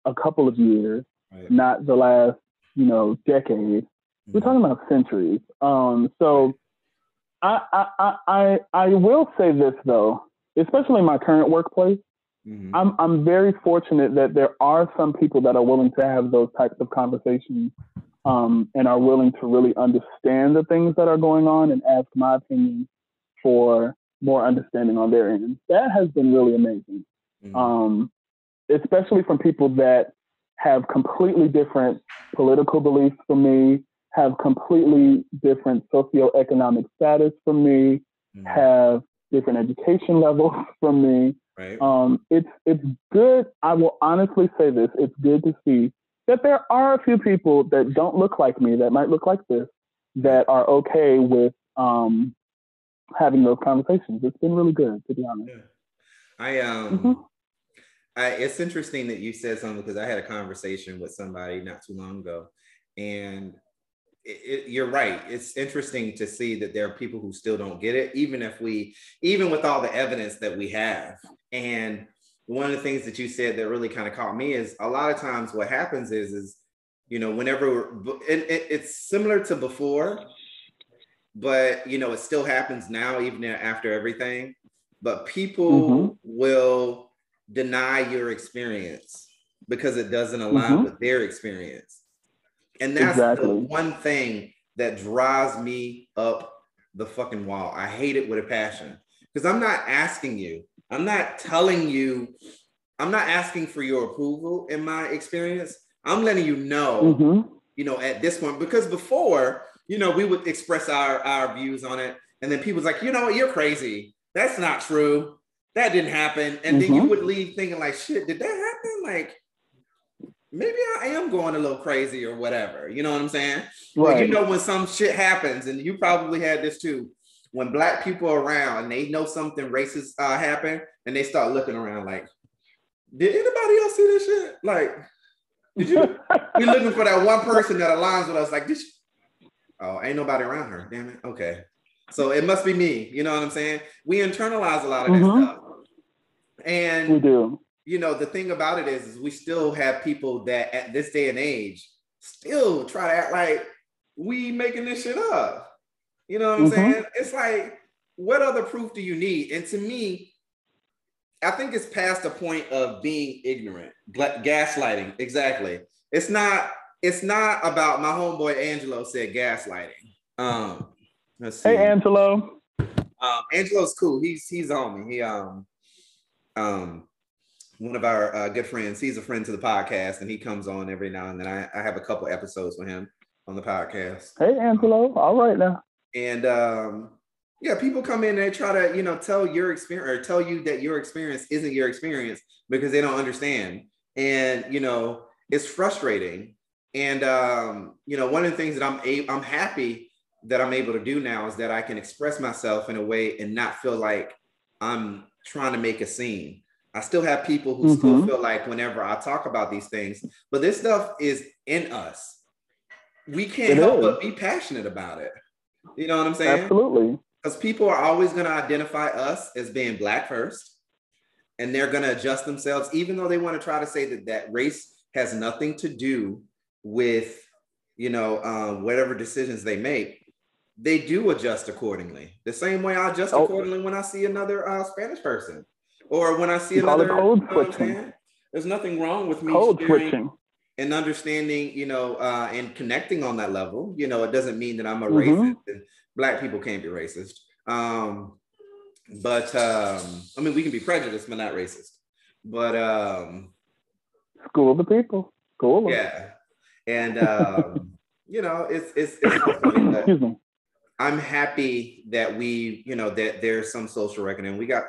Speaker 3: a couple of years, not the last, you know, decade. Mm-hmm. We're talking about centuries. Um, so I, I, I, I will say this though, especially in my current workplace, mm-hmm. I'm, I'm very fortunate that there are some people that are willing to have those types of conversations um, and are willing to really understand the things that are going on and ask my opinion for more understanding on their end. That has been really amazing, mm-hmm. um, especially from people that have completely different political beliefs from me, have completely different socioeconomic status from me, mm-hmm. have different education levels from me.
Speaker 1: Right.
Speaker 3: Um, it's it's good. I will honestly say this: it's good to see that there are a few people that don't look like me, that might look like this, that are okay with um, having those conversations. It's been really good, to be honest. Yeah.
Speaker 1: I um, mm-hmm. I, it's interesting that you said something because I had a conversation with somebody not too long ago, and it, it, you're right. It's interesting to see that there are people who still don't get it, even if we, even with all the evidence that we have. And one of the things that you said that really kind of caught me is a lot of times what happens is, is you know, whenever it, it's similar to before, but you know it still happens now even after everything but people mm-hmm. will deny your experience because it doesn't align mm-hmm. with their experience and that's exactly. the one thing that drives me up the fucking wall i hate it with a passion because i'm not asking you i'm not telling you i'm not asking for your approval in my experience I'm letting you know,
Speaker 3: Mm-hmm.
Speaker 1: you know, at this point, because before, you know, we would express our, our views on it. And then people's like, you know what, you're crazy. That's not true. That didn't happen. And then you
Speaker 3: Mhm.
Speaker 1: would leave thinking like, shit, did that happen? Like, maybe I am going a little crazy or whatever. You know what I'm saying? Well, you know when some shit happens, and you probably had this too. When black people are around and they know something racist uh, happened, and they start looking around like, did anybody else see this shit? Like, did you? we looking for that one person that aligns with us. Like, did you? Oh, ain't nobody around her. Damn it. Okay, so it must be me. You know what I'm saying? We internalize a lot of that
Speaker 3: Mhm.
Speaker 1: stuff, and
Speaker 3: we do.
Speaker 1: You know the thing about it is, is we still have people that at this day and age still try to act like we making this shit up you know what i'm
Speaker 3: Mhm.
Speaker 1: saying it's like what other proof do you need and to me i think it's past the point of being ignorant gaslighting exactly it's not it's not about my homeboy angelo said gaslighting um let's see
Speaker 3: Hey, Angelo.
Speaker 1: um, Angelo's cool. He's he's on me. He um um one of our uh, good friends. He's a friend to the podcast, and he comes on every now and then. I, I have a couple episodes with him on the podcast,
Speaker 3: Hey, Angelo. All right now.
Speaker 1: and um yeah, people come in and they try to you know tell your experience or tell you that your experience isn't your experience because they don't understand, and you know it's frustrating. And um, you know, one of the things that I'm a- I'm happy that I'm able to do now is that I can express myself in a way and not feel like I'm trying to make a scene. I still have people who still
Speaker 3: Mhm.
Speaker 1: feel like whenever I talk about these things, but this stuff is in us. We can't
Speaker 3: It
Speaker 1: help
Speaker 3: is.
Speaker 1: but be passionate about it. You know what I'm saying?
Speaker 3: Absolutely.
Speaker 1: Because people are always going to identify us as being black first, and they're going to adjust themselves, even though they want to try to say that that race has nothing to do with, you know, um, whatever decisions they make. They do adjust accordingly. The same way I adjust
Speaker 3: Oh.
Speaker 1: accordingly when I see another uh, Spanish person, or when I see
Speaker 3: You
Speaker 1: another.
Speaker 3: code
Speaker 1: you know what I'm
Speaker 3: switching.
Speaker 1: There's nothing wrong with me
Speaker 3: Code switching.
Speaker 1: and understanding, you know, uh, and connecting on that level. You know, it doesn't mean that I'm a
Speaker 3: Mhm.
Speaker 1: racist. And black people can't be racist. Um, but um, I mean, we can be prejudiced, but not racist. But um,
Speaker 3: School the people. School of
Speaker 1: yeah, and um, you know, it's it's it's funny,
Speaker 3: Excuse me.
Speaker 1: I'm happy that we, you know, that there's some social reckoning. We got,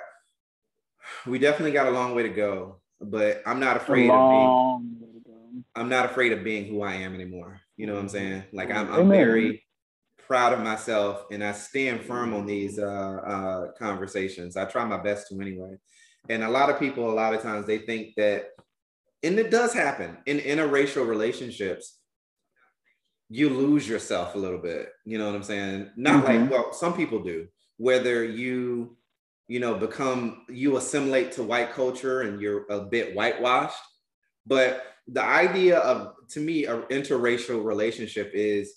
Speaker 1: we definitely got a long way to go, but I'm not afraid of being
Speaker 3: long way to go.
Speaker 1: I'm not afraid of being who I am anymore. You know what I'm saying? Like I'm, I'm very proud of myself, and I stand firm on these uh, uh, conversations. I try my best to anyway. And a lot of people, a lot of times, they think that, and it does happen in interracial relationships. You lose yourself a little bit. You know what I'm saying? Not
Speaker 3: Mhm.
Speaker 1: like well, some people do. Whether you, you know, become you assimilate to white culture and you're a bit whitewashed, but the idea of to me an interracial relationship is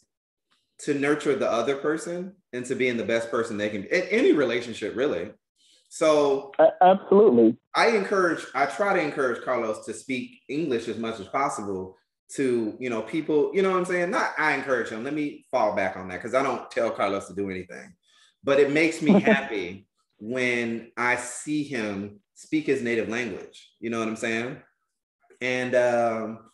Speaker 1: to nurture the other person and to being the best person they can be in any relationship really. So
Speaker 3: A- absolutely.
Speaker 1: i encourage i try to encourage carlos to speak english as much as possible to you know people you know what i'm saying? Not i encourage him. Let me fall back on that because i don't tell carlos to do anything. But it makes me happy when i see him speak his native language you know what i'm saying and um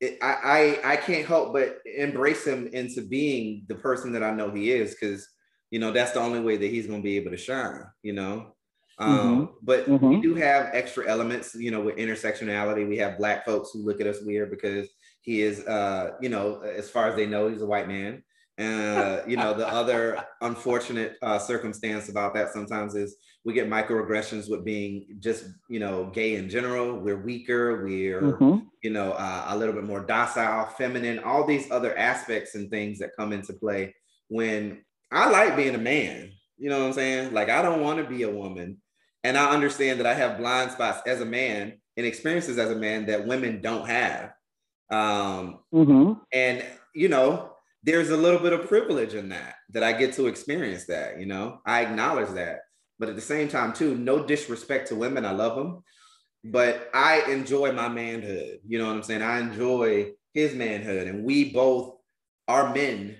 Speaker 1: it, I, I I can't help but embrace him into being the person that I know he is because you know that's the only way that he's going to be able to shine. You know, um, but we
Speaker 3: Mhm.
Speaker 1: do have extra elements. You know, with intersectionality, we have black folks who look at us weird because he is, uh, you know, as far as they know, he's a white man. Uh, you know, the other unfortunate uh, circumstance about that sometimes is we get microaggressions with being just, you know, gay in general. We're weaker. We're
Speaker 3: Mhm.
Speaker 1: you know, uh, a little bit more docile, feminine, all these other aspects and things that come into play when I like being a man. You know what I'm saying? Like, I don't want to be a woman. And I understand that I have blind spots as a man and experiences as a man that women don't have. Um,
Speaker 3: Mhm.
Speaker 1: and, you know, there's a little bit of privilege in that, that I get to experience that, you know, I acknowledge that. But at the same time, too, no disrespect to women. I love them but I enjoy my manhood. You know what I'm saying? I enjoy his manhood, and we both are men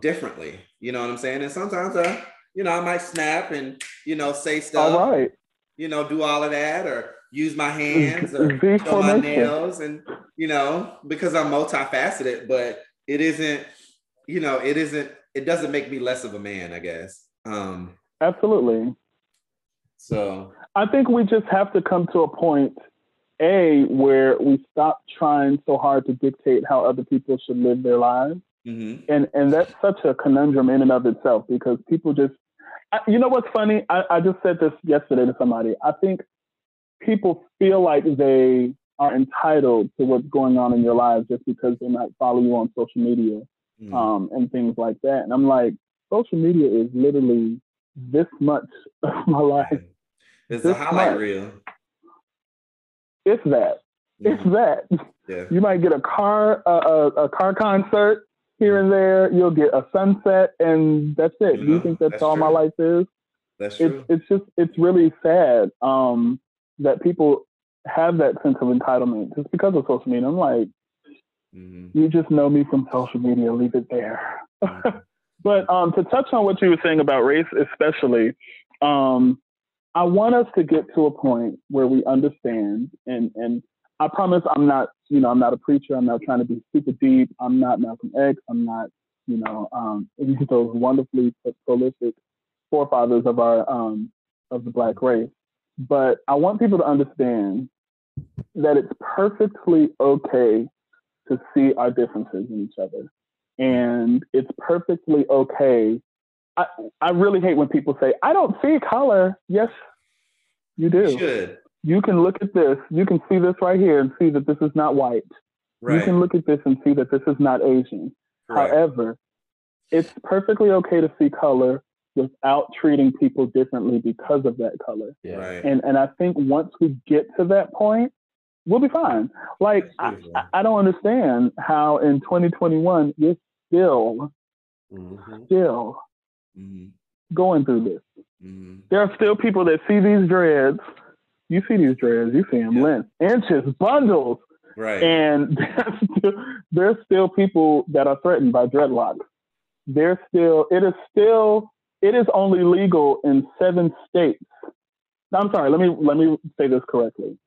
Speaker 1: differently. You know what I'm saying? And sometimes, I, you know, I might snap and you know say stuff.
Speaker 3: All right.
Speaker 1: You know, do all of that, or use my hands, or show my nails, and You know, because I'm multifaceted, but it isn't, you know, it isn't, it doesn't make me less of a man, I guess. Um
Speaker 3: Absolutely.
Speaker 1: So
Speaker 3: I think we just have to come to a point, A, where we stop trying so hard to dictate how other people should live their lives.
Speaker 1: mm-hmm.
Speaker 3: And and that's such a conundrum in and of itself because people just I, you know what's funny? I, I just said this yesterday to somebody. I think people feel like they are entitled to what's going on in your lives just because they might follow you on social media
Speaker 1: Mhm.
Speaker 3: um, and things like that. And I'm like, social media is literally this much of my life.
Speaker 1: It's a
Speaker 3: this
Speaker 1: highlight
Speaker 3: much.
Speaker 1: reel.
Speaker 3: It's that. It's
Speaker 1: Mhm.
Speaker 3: that.
Speaker 1: Yeah.
Speaker 3: You might get a car, a, a, a car concert here and there. You'll get a sunset, and that's it. Do you think that's,
Speaker 1: that's
Speaker 3: all my life is?
Speaker 1: That's
Speaker 3: It's
Speaker 1: true.
Speaker 3: it's just it's really sad um, that people have that sense of entitlement just because of social media. I'm like,
Speaker 1: Mhm.
Speaker 3: you just know me from social media. Leave it there.
Speaker 1: Mhm.
Speaker 3: But um, to touch on what you were saying about race, especially, um, I want us to get to a point where we understand, and and I promise I'm not, you know, I'm not a preacher. I'm not trying to be super deep. I'm not Malcolm X. I'm not, you know, um, any of those wonderfully prolific forefathers of our um, of the black race. But I want people to understand that it's perfectly okay to see our differences in each other and it's perfectly okay. I, I really hate when people say, I don't see color. Yes, you do.
Speaker 1: You should.
Speaker 3: You can look at this. You can see this right here and see that this is not white. You can look at this and see that this is not Asian.
Speaker 1: Correct.
Speaker 3: However, it's perfectly okay to see color without treating people differently because of that color.
Speaker 4: Yeah.
Speaker 1: Right.
Speaker 3: And and I think once we get to that point, we'll be fine. Like I. I- I don't understand how in 2021 you're still
Speaker 4: Mhm.
Speaker 3: still
Speaker 1: Mhm.
Speaker 3: going through this.
Speaker 1: Mhm.
Speaker 3: There are still people that see these dreads. You see these dreads, you see them
Speaker 1: Yeah.
Speaker 3: length, inches, bundles,
Speaker 1: Right.
Speaker 3: and there's still, there's still people that are threatened by dreadlocks. There's still, it is still, it is only legal in seven states. I'm sorry. Let me let me say this correctly.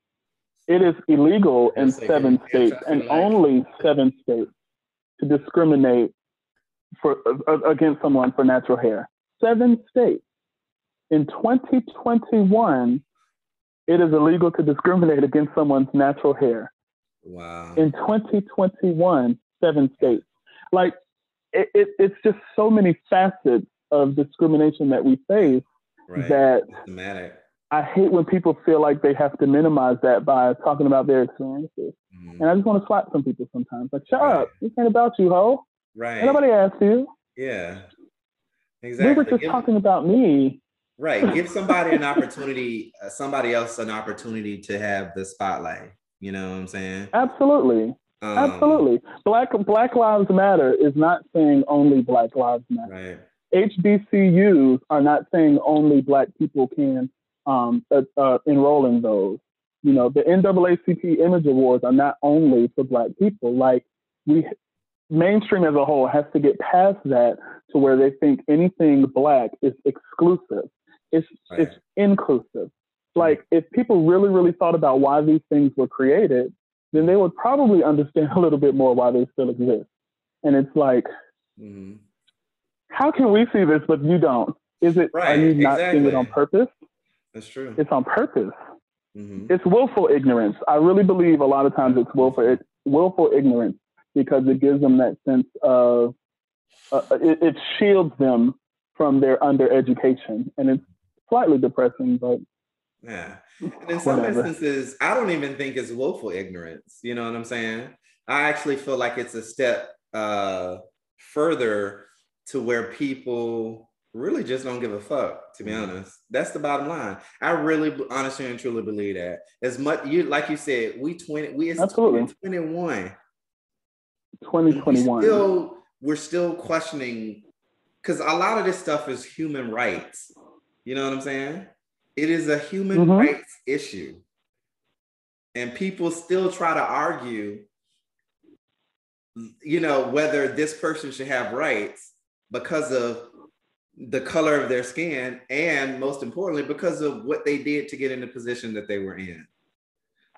Speaker 3: It is illegal in seven states and only seven states to discriminate for uh, against someone for natural hair. Seven states. In 2021, it is illegal to discriminate against someone's natural hair.
Speaker 1: wow.
Speaker 3: In 2021, seven states. Like it, it, it's just so many facets of discrimination that we face
Speaker 1: right.
Speaker 3: that
Speaker 1: Systematic.
Speaker 3: I hate when people feel like they have to minimize that by talking about their experiences.
Speaker 1: Mhm.
Speaker 3: And I just want to slap some people sometimes. Like, shut
Speaker 1: Right.
Speaker 3: up. This ain't about you, ho.
Speaker 1: Right.
Speaker 3: Ain't Nobody asked you.
Speaker 1: Yeah. Exactly.
Speaker 3: We were just
Speaker 1: Give-
Speaker 3: talking about me.
Speaker 1: Right. Give somebody an opportunity, uh, somebody else an opportunity to have the spotlight. You know what I'm saying?
Speaker 3: Absolutely.
Speaker 1: Um,
Speaker 3: Absolutely. Black Black Lives Matter is not saying only Black Lives Matter.
Speaker 1: Right.
Speaker 3: HBCUs are not saying only Black people can um, uh, uh, enroll in those. You know, the NAACP Image Awards are not only for Black people. Like we, mainstream as a whole has to get past that to where they think anything Black is exclusive. It's
Speaker 1: Right.
Speaker 3: it's inclusive. Like if people really really thought about why these things were created, then they would probably understand a little bit more why they still exist. And it's like,
Speaker 1: hmm
Speaker 3: how can we see this but you don't? Is it are
Speaker 1: Right,
Speaker 3: you not seeing it on purpose?
Speaker 1: That's true.
Speaker 3: It's on purpose.
Speaker 1: hmm
Speaker 3: It's willful ignorance. I really believe a lot of times it's willful it, willful ignorance because it gives them that sense of uh, it, it shields them from their undereducation, and it's slightly depressing. But
Speaker 1: Yeah. And in some
Speaker 3: Whatever.
Speaker 1: instances, I don't even think it's willful ignorance. You know what I'm saying? I actually feel like it's a step uh, further to where people really just don't give a fuck, to be
Speaker 3: Mm-hmm.
Speaker 1: honest. That's the bottom line. I really honestly and truly believe that. As much you like you said, we 20, we it's
Speaker 3: Absolutely.
Speaker 1: 2021.
Speaker 3: 2021,
Speaker 1: We still, we're still questioning because a lot of this stuff is human rights. You know what I'm saying? It is a human
Speaker 3: Mhm.
Speaker 1: rights issue. And people still try to argue, you know, whether this person should have rights because of the color of their skin and most importantly, because of what they did to get in the position that they were in.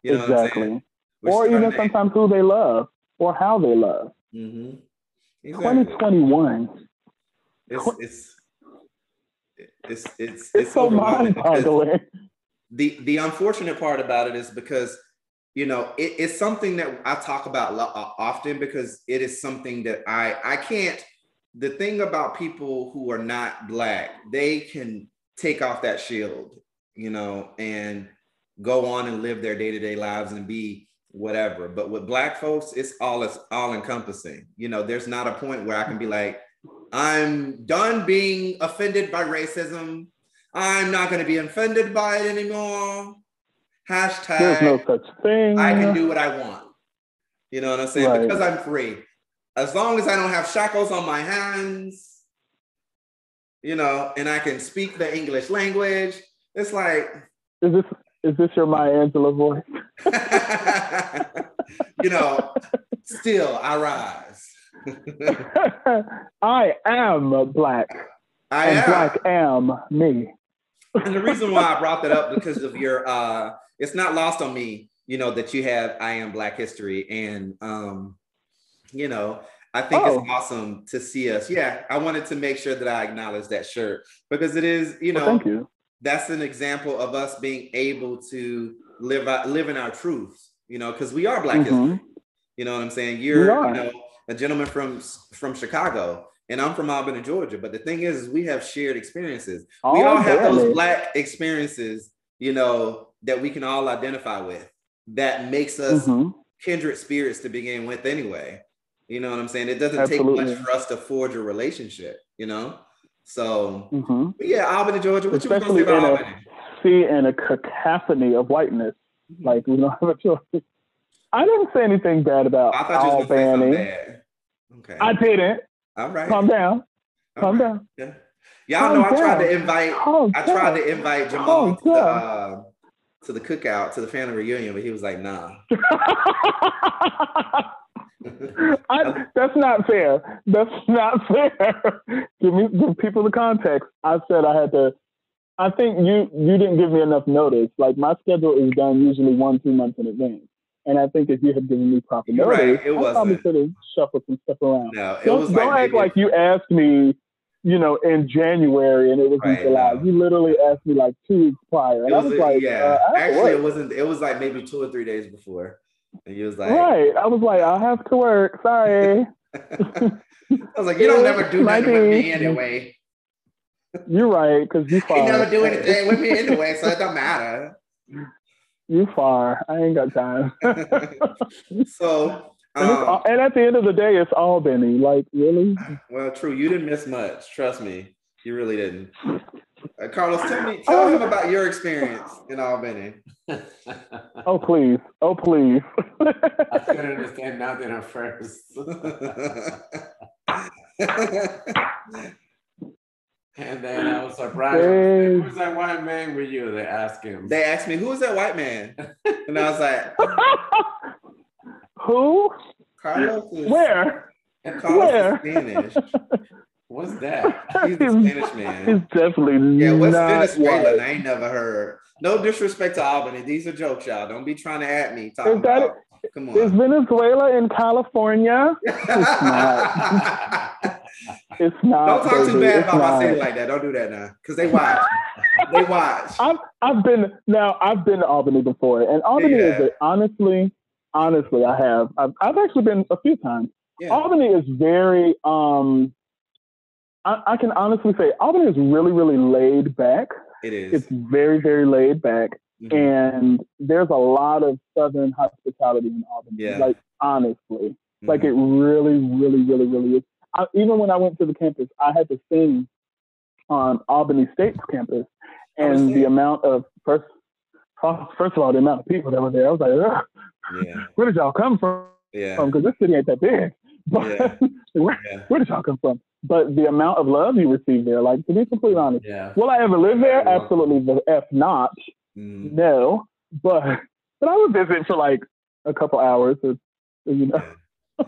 Speaker 1: You know what I'm saying?
Speaker 3: exactly. Or even sometimes who they love or how they love. Mm-hmm. Exactly. 2021.
Speaker 1: It's, it's, it's, it's, it's,
Speaker 3: it's so mind-boggling.
Speaker 1: The, the unfortunate part about it is because you know it, it's something that i talk about uh, often because it is something that i i can't the thing about people who are not black they can take off that shield you know and go on and live their day-to-day lives and be whatever. But with black folks, it's all it's all encompassing. You know, there's not a point where I can be like, I'm done being offended by racism. I'm not going to be offended by it anymore. Hashtag.
Speaker 3: There's no such thing.
Speaker 1: I can do what I want. You know what I'm saying? Right. Because I'm free. As long as I don't have shackles on my hands, you know, and I can speak the English language, it's like.
Speaker 3: Is this is this your Maya Angelou voice?
Speaker 1: you know, still I rise.
Speaker 3: I am black. I am. black am me.
Speaker 1: and the reason why I brought that up because of your uh it's not lost on me, you know, that you have I am black history. And um, you know, I think oh. it's awesome to see us. Yeah, I wanted to make sure that I acknowledge that shirt because it is, you know,
Speaker 3: well, thank you
Speaker 1: that's an example of us being able to live out, live in our truths, you know, because we are Black mm-hmm. history. You know what I'm saying? You're, you know, a gentleman from from Chicago, and I'm from Albany, Georgia. But the thing is, is we have shared experiences. Oh, we all have those Black experiences, you know, that we can all identify with. That makes us mm-hmm. kindred spirits to begin with, anyway. You know what I'm saying? It doesn't Absolutely. take much for us to forge a relationship. You know. So mm-hmm. yeah, Albany, Georgia. What Especially you gonna say about?
Speaker 3: See, in a cacophony of whiteness, mm-hmm. like we don't have a choice. I didn't say anything bad about I thought you Albany. Bad. Okay. I didn't.
Speaker 1: All right.
Speaker 3: Calm down. All Calm right. down.
Speaker 1: Yeah. Y'all Calm know I tried to invite. Calm I tried down. to invite Jamal to the, uh, to the cookout to the family reunion, but he was like, "Nah."
Speaker 3: I, that's not fair. That's not fair. give me give people the context. I said I had to. I think you you didn't give me enough notice. Like my schedule is done usually one two months in advance, and I think if you had given me proper notice, right. it I probably could have shuffled some stuff around.
Speaker 1: No,
Speaker 3: it don't,
Speaker 1: was
Speaker 3: don't
Speaker 1: like
Speaker 3: act like you asked me. You know, in January, and it was right, in July. No. You literally asked me like two weeks prior, and was I was like,
Speaker 1: "Yeah." Uh, Actually, it wasn't. It was like maybe two or three days before. And he was like,
Speaker 3: right. I was like, I have to work. Sorry.
Speaker 1: I was like, you don't never do nothing with me anyway.
Speaker 3: You're right, because you far.
Speaker 1: you never do anything with me anyway, so it don't matter.
Speaker 3: You far. I ain't got time.
Speaker 1: so
Speaker 3: and, um, and, at the end of the day, it's all Benny. Like, really?
Speaker 1: Well, true. You didn't miss much. Trust me. You really didn't. Uh, Carlos, tell me, tell him about your experience in Albany.
Speaker 3: oh please, oh please.
Speaker 4: I couldn't understand nothing at first. and then I was surprised. Who's that white man with you? They asked him.
Speaker 1: They asked me, "Who's that white man?" And I was like,
Speaker 3: "Who?"
Speaker 1: Carlos. Is,
Speaker 3: Where?
Speaker 1: Carlos Where? Spanish.
Speaker 4: What's that?
Speaker 1: He's a Spanish man.
Speaker 3: He's definitely
Speaker 1: yeah. What's Venezuela? I ain't never heard. No disrespect to Albany. These are jokes, y'all. Don't be trying to at me. Talking is that, about, come on.
Speaker 3: Is Venezuela in California? it's not. it's not.
Speaker 1: Don't talk too bad about my city like that. Don't do that now, because they watch. they watch.
Speaker 3: I've I've been now. I've been to Albany before, and Albany yeah. is a, honestly, honestly, I have. I've, I've actually been a few times. Yeah. Albany is very um I, I, can honestly say Albany is really, really laid back.
Speaker 1: It is.
Speaker 3: It's very, very laid back. Mm-hmm. And there's a lot of Southern hospitality in Albany. Yeah. Like, honestly. Mm-hmm. Like, it really, really, really, really is. I, even when I went to the campus, I had to sing on Albany State's campus. And the amount of, first, first of all, the amount of people that were there, I was like, yeah. where did y'all come from?
Speaker 1: Yeah.
Speaker 3: Because this city ain't that big. But yeah. where, yeah. where did y'all come from? But the amount of love you receive there, like to be completely honest,
Speaker 1: yeah.
Speaker 3: will I ever live there? Absolutely, the f not. Mm. No, but but I would visit for like a couple hours, or, you know.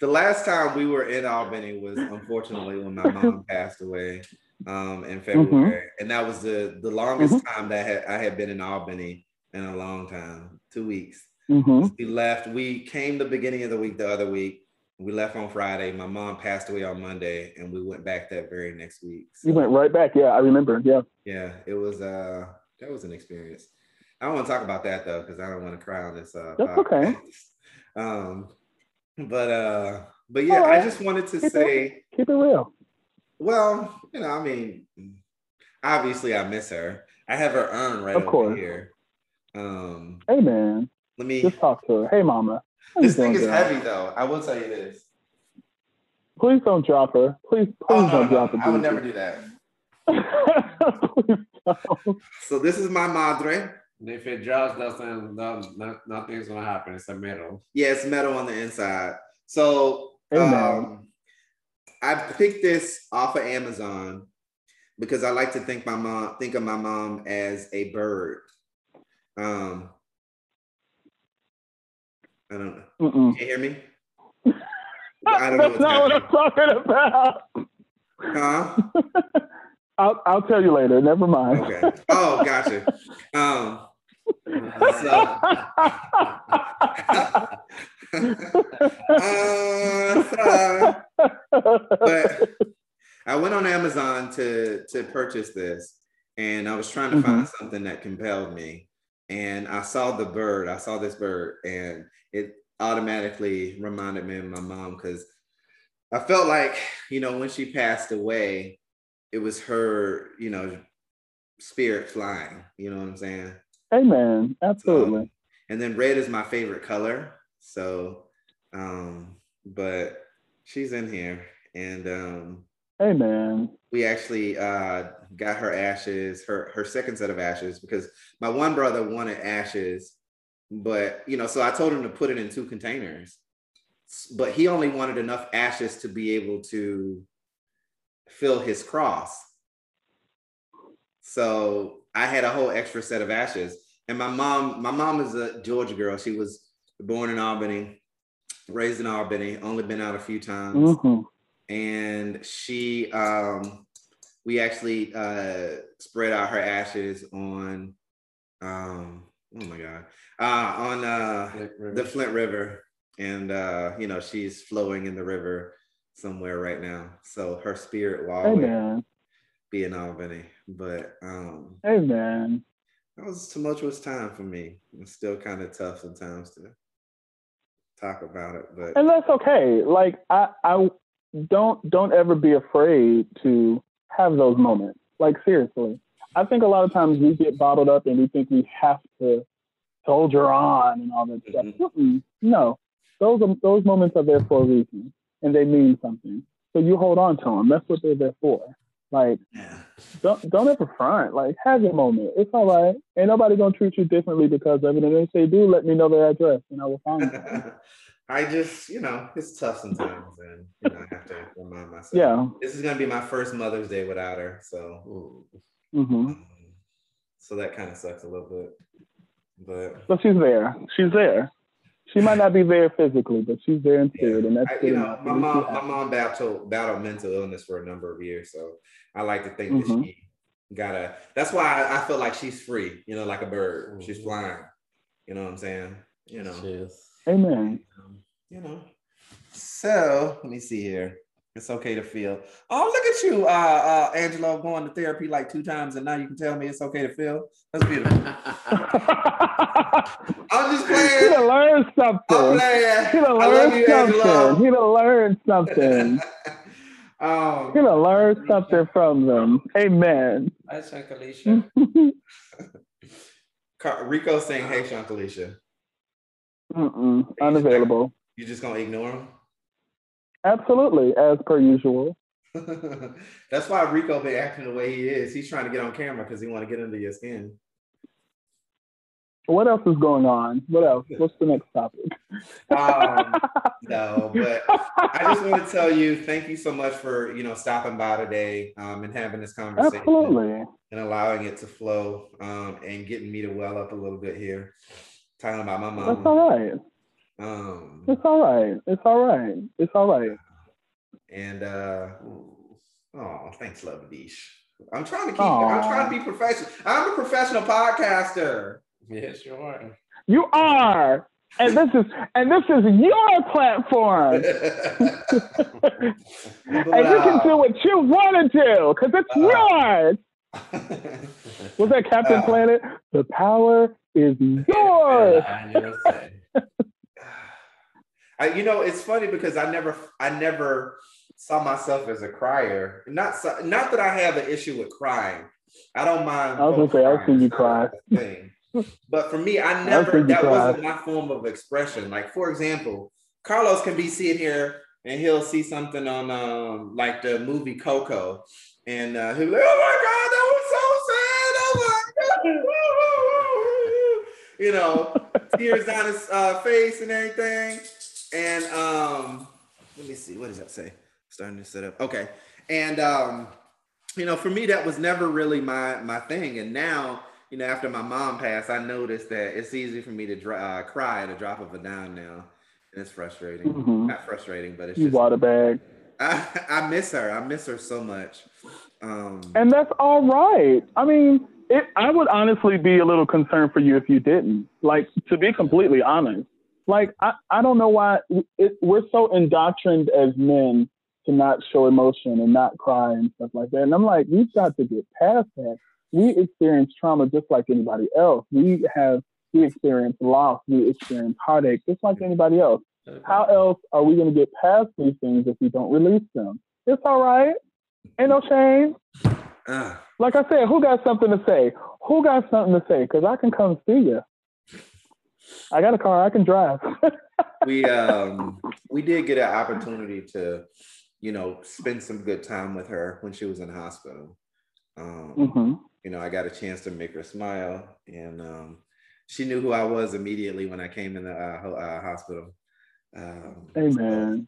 Speaker 1: the last time we were in Albany was unfortunately when my mom passed away um, in mm-hmm. February, mm-hmm. and that was the the longest mm-hmm. time that I had, I had been in Albany in a long time, two weeks.
Speaker 3: Mm-hmm.
Speaker 1: We left. We came the beginning of the week, the other week. We left on Friday. My mom passed away on Monday, and we went back that very next week. So,
Speaker 3: You went right back. Yeah, I remember. Yeah.
Speaker 1: yeah, it was uh that was an experience. I don't want to talk about that though, because I don't want to cry on this uh
Speaker 3: That's okay.
Speaker 1: Um but uh but yeah,
Speaker 3: right.
Speaker 1: I just wanted to
Speaker 3: Keep it-
Speaker 1: say
Speaker 3: Keep it real.
Speaker 1: Well, you know, I mean, obviously I miss her. I have her urn right
Speaker 3: Of
Speaker 1: over
Speaker 3: course.
Speaker 1: here. Um,
Speaker 3: Hey, man.
Speaker 1: let me.
Speaker 3: Just talk to her. Hey, mama. How you
Speaker 1: This thing is heavy though. I will tell you this.
Speaker 3: Please don't drop her. Please, please
Speaker 1: Oh no,
Speaker 3: don't
Speaker 1: no,
Speaker 3: drop
Speaker 1: no,
Speaker 3: her.
Speaker 1: I would never do that. So this is my madre.
Speaker 4: And if it drops, doesn't, no, no, nothing's gonna happen. It's a middle.
Speaker 1: Yeah, it's metal on the inside. So um, I picked this off of Amazon because I like to think my mom think of my mom as a bird. Um, I don't know.
Speaker 3: Mm-mm.
Speaker 1: Can you hear me? I don't know
Speaker 3: That's
Speaker 1: what's
Speaker 3: not what I'm talking about.
Speaker 1: Huh?
Speaker 3: I'll, I'll tell you later. Never mind.
Speaker 1: Okay. Oh, gotcha. Um, uh, so- but I went on Amazon to to purchase this, and I was trying to find something that compelled me. And I saw the bird. I saw this bird, and it automatically reminded me of my mom because I felt like you know when she passed away, it was her you know spirit flying. You know what I'm saying?
Speaker 3: Amen. Absolutely.
Speaker 1: Um, and then red is my favorite color. So, um, but she's in here, and um,
Speaker 3: Amen.
Speaker 1: we actually uh, got her ashes, her her second set of ashes, because my one brother wanted ashes, but you know, so I told him to put it in two containers, but he only wanted enough ashes to be able to fill his cross. So I had a whole extra set of ashes, and my mom, my mom is a Georgia girl. She was born in Albany, raised in Albany, only been out a few times
Speaker 3: hmm
Speaker 1: and she um we actually uh spread out her ashes on um oh my god uh on uh
Speaker 4: Flint
Speaker 1: the flint river and uh you know she's flowing in the river somewhere right now so her spirit will always
Speaker 3: Amen.
Speaker 1: be in albany but um
Speaker 3: Amen.
Speaker 1: that was a tumultuous time for me it's still kind of tough sometimes to talk about it but
Speaker 3: And that's okay. Like I, I don't don't ever be afraid to have those moments. Like seriously. I think a lot of times we get bottled up and we think we have to soldier on and all that stuff.
Speaker 1: Mhm.
Speaker 3: Mm-mm. No, those are, those moments are there for a reason and they mean something. So you hold on to them. That's what they're there for. Like
Speaker 1: yeah
Speaker 3: don't don't ever front. Like have your moment. It's all right. Ain't nobody gonna treat you differently because of it. And if they do, let me know their address and I will find them.
Speaker 1: I just, you know, it's tough sometimes, and you know, I have to remind myself.
Speaker 3: Yeah.
Speaker 1: this is gonna be my first Mother's Day without her, so
Speaker 4: Ooh.
Speaker 3: hmm
Speaker 1: um, so that kind of sucks a little bit. But
Speaker 3: But she's there. She's there. She might not be there physically, but she's there in spirit, and that's
Speaker 1: I, you know, my mom, my
Speaker 3: have-
Speaker 1: mom battled battled mental illness for a number of years, so I like to think
Speaker 3: Mhm.
Speaker 1: that she got a. That's why I, I feel like she's free, you know, like a bird. She's
Speaker 4: Mhm.
Speaker 1: flying. You know what I'm saying? You know.
Speaker 4: Jeez.
Speaker 3: Amen.
Speaker 1: Um, you know. So let me see here. It's okay to feel. Oh, look at you, uh, uh, Angelo, going to therapy like two times, and now you can tell me it's okay to feel. That's beautiful. I'm just
Speaker 3: he
Speaker 1: playing.
Speaker 3: done learned
Speaker 1: I'm
Speaker 3: something.
Speaker 1: playing.
Speaker 3: He done
Speaker 1: I love
Speaker 3: learned
Speaker 1: you,
Speaker 3: something.
Speaker 1: Angelo.
Speaker 3: He done learned something.
Speaker 1: um,
Speaker 3: He done learned something from them. Amen.
Speaker 4: That's Uncle Alicia.
Speaker 1: Rico saying, "Hey, Sean Alicia,
Speaker 3: Mm-mm. Unavailable.
Speaker 1: you just gonna ignore him?"
Speaker 3: Absolutely, as per usual.
Speaker 1: That's why Rico been acting the way he is. He's trying to get on camera because he want to get under your skin.
Speaker 3: What else is going on? What else? What's the next topic?
Speaker 1: Um, no, but I just want to tell you, thank you so much for you know stopping by today um, and having this conversation
Speaker 3: Absolutely.
Speaker 1: and allowing it to flow um, and getting me to well up a little bit here, talking about my
Speaker 3: That's all right.
Speaker 1: Um,
Speaker 3: It's all right. It's all right. It's all right.
Speaker 1: and uh, oh, thanks, Love Deesh. I'm trying to keep.
Speaker 3: Aw.
Speaker 1: I'm trying to be professional. I'm a professional podcaster.
Speaker 4: Yes, you are.
Speaker 3: You are. and this is and this is your platform. and you can do what you want to do because it's uh, yours. Was that Captain uh, Planet? The power is yours.
Speaker 1: I, you know, it's funny because I never, I never saw myself as a crier. Not, not that I have an issue with crying. I don't mind.
Speaker 3: I was gonna say I've seen you cry.
Speaker 1: But for me, I never that wasn't my form of expression. Like for example, Carlos can be sitting here and he'll see something on um, like the movie Coco, and uh, he'll be like, "Oh my god, that was so sad! Oh my god!" You know, tears down his uh, face and everything. And um, let me see, what does that say? Starting to set up. Okay, and um, you know, for me, that was never really my my thing, and now you know, after my mom passed, I noticed that it's easy for me to dry, uh, cry at a drop of a dime now. And it's frustrating. Mm-hmm. Not frustrating, but it's
Speaker 3: you
Speaker 1: just
Speaker 3: water bag.
Speaker 1: I, I miss her. I miss her so much. Um,
Speaker 3: and that's all right. I mean, it, I would honestly be a little concerned for you if you didn't. Like, to be completely honest, like, I, I don't know why it, we're so indoctrined as men to not show emotion and not cry and stuff like that. And I'm like, we've got to get past that we experience trauma just like anybody else. We have we experience loss, we experience heartache just like anybody else. How else are we going to get past these things if we don't release them? It's all right. Ain't no shame. Uh, like I said, who got something to say? Who got something to say? Because I can come see you. I got a car. I can drive.
Speaker 1: we um we did get an opportunity to, you know, spend some good time with her when she was in the hospital. Um, mm-hmm you know, I got a chance to make her smile, and um, she knew who I was immediately when I came in the uh, uh, hospital.
Speaker 3: Um, Amen. So,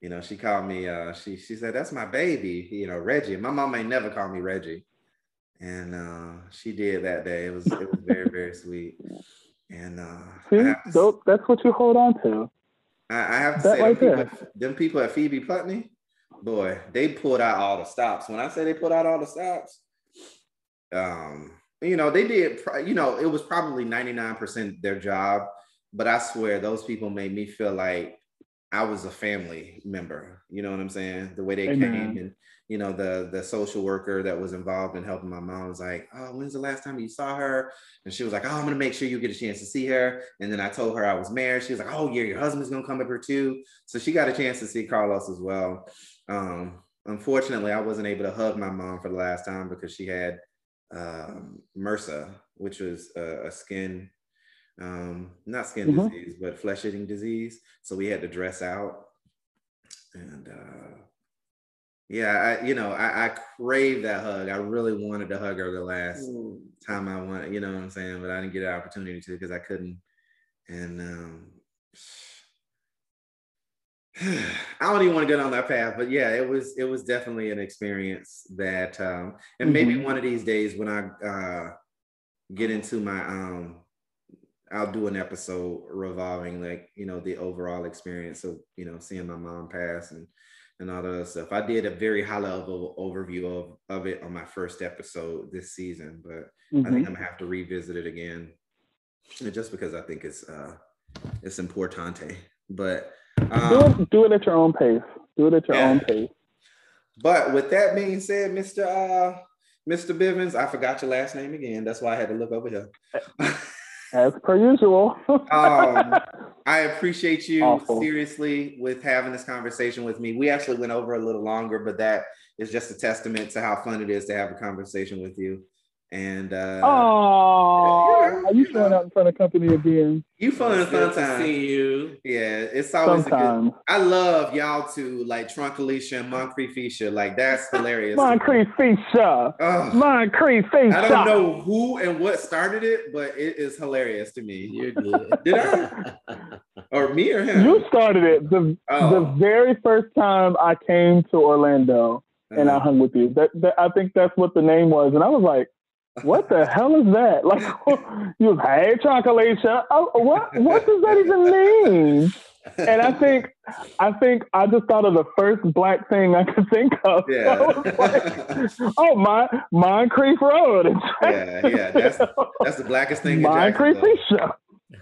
Speaker 1: you know, she called me. Uh, she she said, "That's my baby." You know, Reggie. My mom may never call me Reggie, and uh, she did that day. It was it was very very sweet. And uh,
Speaker 3: See, to, that's what you hold on to.
Speaker 1: I, I have to that say, right them, people, them people at Phoebe Putney, boy, they pulled out all the stops. When I say they put out all the stops, um, you know, they did, you know, it was probably 99% their job, but I swear those people made me feel like I was a family member. You know what I'm saying? The way they Amen. came and, you know, the the social worker that was involved in helping my mom was like, Oh, when's the last time you saw her? And she was like, Oh, I'm gonna make sure you get a chance to see her. And then I told her I was married. She was like, Oh, yeah, your husband's gonna come up here too. So she got a chance to see Carlos as well. Um, unfortunately, I wasn't able to hug my mom for the last time because she had um, MRSA, which was a, a skin, um, not skin mm-hmm. disease, but flesh eating disease. So we had to dress out. And uh, yeah, I, you know, I, I craved that hug. I really wanted to hug her the last mm. time I wanted, you know what I'm saying? But I didn't get an opportunity to because I couldn't. And um, I don't even want to get on that path, but yeah, it was it was definitely an experience that, um, and mm-hmm. maybe one of these days when I uh, get into my, um, I'll do an episode revolving like you know the overall experience of you know seeing my mom pass and and all that other stuff. I did a very high level overview of of it on my first episode this season, but mm-hmm. I think mm-hmm. I'm gonna have to revisit it again, just because I think it's uh, it's importante. But
Speaker 3: um, do, it, do it at your own pace. Do it at your yeah. own pace.
Speaker 1: But with that being said, Mr. Uh, Mr. Bivens, I forgot your last name again. That's why I had to look over here.
Speaker 3: As per usual.
Speaker 1: um, I appreciate you Awful. seriously with having this conversation with me. We actually went over a little longer, but that is just a testament to how fun it is to have a conversation with you. And uh
Speaker 3: oh, are you showing up in front of company again?
Speaker 1: You fun sometimes.
Speaker 4: See you.
Speaker 1: Yeah, it's always sometimes. a good. I love y'all too, like Trunk Alicia and Moncrief Fisher. Like that's hilarious.
Speaker 3: Moncrief Fisher. Oh. Moncrief Fisher.
Speaker 1: I don't know who and what started it, but it is hilarious to me.
Speaker 4: You're good.
Speaker 1: Did I? or me or him?
Speaker 3: You started it the oh. the very first time I came to Orlando uh-huh. and I uh-huh. hung with you. That, that I think that's what the name was, and I was like what the hell is that? Like, you hey chocolate oh, what what does that even mean? And I think I think I just thought of the first black thing I could think of.
Speaker 1: Yeah. like,
Speaker 3: oh my Moncrief Road.
Speaker 1: yeah, yeah. That's that's the blackest thing.
Speaker 3: Moncrief Show.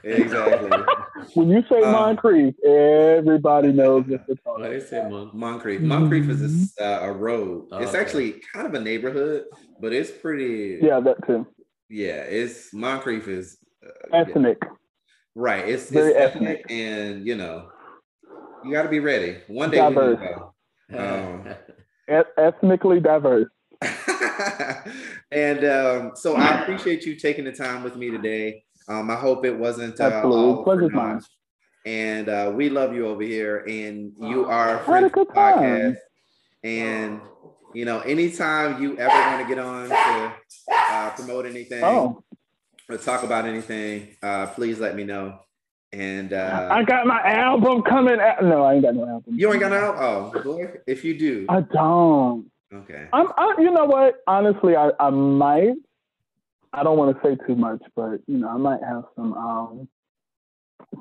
Speaker 1: Exactly.
Speaker 3: when you say
Speaker 1: Um,
Speaker 3: Moncrief, everybody knows what you're talking
Speaker 4: What
Speaker 3: about.
Speaker 4: is it, Monk?
Speaker 1: Moncrief. Moncrief is a s- uh, a, road.
Speaker 4: Oh,
Speaker 1: it's
Speaker 4: okay.
Speaker 1: actually kind of a neighborhood, but it's pretty.
Speaker 3: Yeah, that too.
Speaker 1: Yeah, it's Moncrief is uh, yeah.
Speaker 3: Ethnic.
Speaker 1: right. It's
Speaker 3: Very
Speaker 1: it's ethnic, and you know, you got to be ready. One day we
Speaker 3: Diverse.
Speaker 1: go. Um,
Speaker 3: E- ethnically diverse.
Speaker 1: and um, so I appreciate you taking the time with me today. Um, I hope it wasn't uh,
Speaker 3: Absolutely.
Speaker 1: all for
Speaker 3: Pleasure's mine.
Speaker 1: And uh, we love you over here, and you are a
Speaker 3: Had a
Speaker 1: friend of the
Speaker 3: good time.
Speaker 1: podcast. And you know, anytime you ever want to get on to uh, promote anything
Speaker 3: Oh,
Speaker 1: or talk about anything, uh, please let me know. And uh,
Speaker 3: I got my album coming out. No, I ain't got no album.
Speaker 1: you ain't got no. Album. Oh, boy, if you do,
Speaker 3: I don't.
Speaker 1: okay.
Speaker 3: I'm. I, you know what? Honestly, I, I might. I don't want to say too much, but you know, I might have some um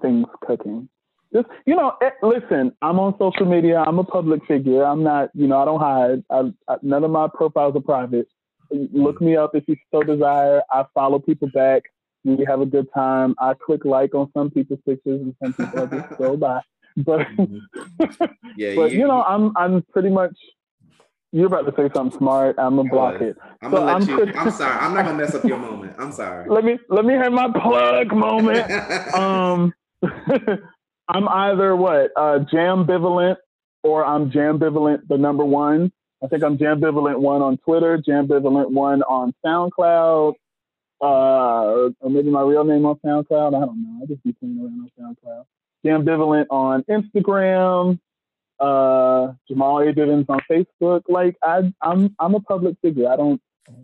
Speaker 3: things cooking. Just you know, eh, listen. I'm on social media. I'm a public figure. I'm not. You know, I don't hide. I, I, none of my profiles are private. Look me up if you so desire. I follow people back. We have a good time. I click like on some people's pictures and some people just go by. But
Speaker 1: Yeah,
Speaker 3: but you know, I'm I'm pretty much. You're about to say something smart. I'm gonna block it.
Speaker 1: I'm
Speaker 3: So
Speaker 1: gonna let
Speaker 3: I'm
Speaker 1: you.
Speaker 3: pretty-
Speaker 1: I'm sorry. I'm not gonna mess up your moment. I'm sorry.
Speaker 3: Let me let me have my plug moment. um, I'm either what uh, jambivalent or I'm jambivalent the number one. I think I'm jambivalent one on Twitter, jambivalent one on SoundCloud, uh, or, or maybe my real name on SoundCloud. I don't know. I just be playing around on SoundCloud. Jambivalent on Instagram. Uh, Jamal A. Bivens on Facebook. Like I, I'm I'm a public figure. I don't.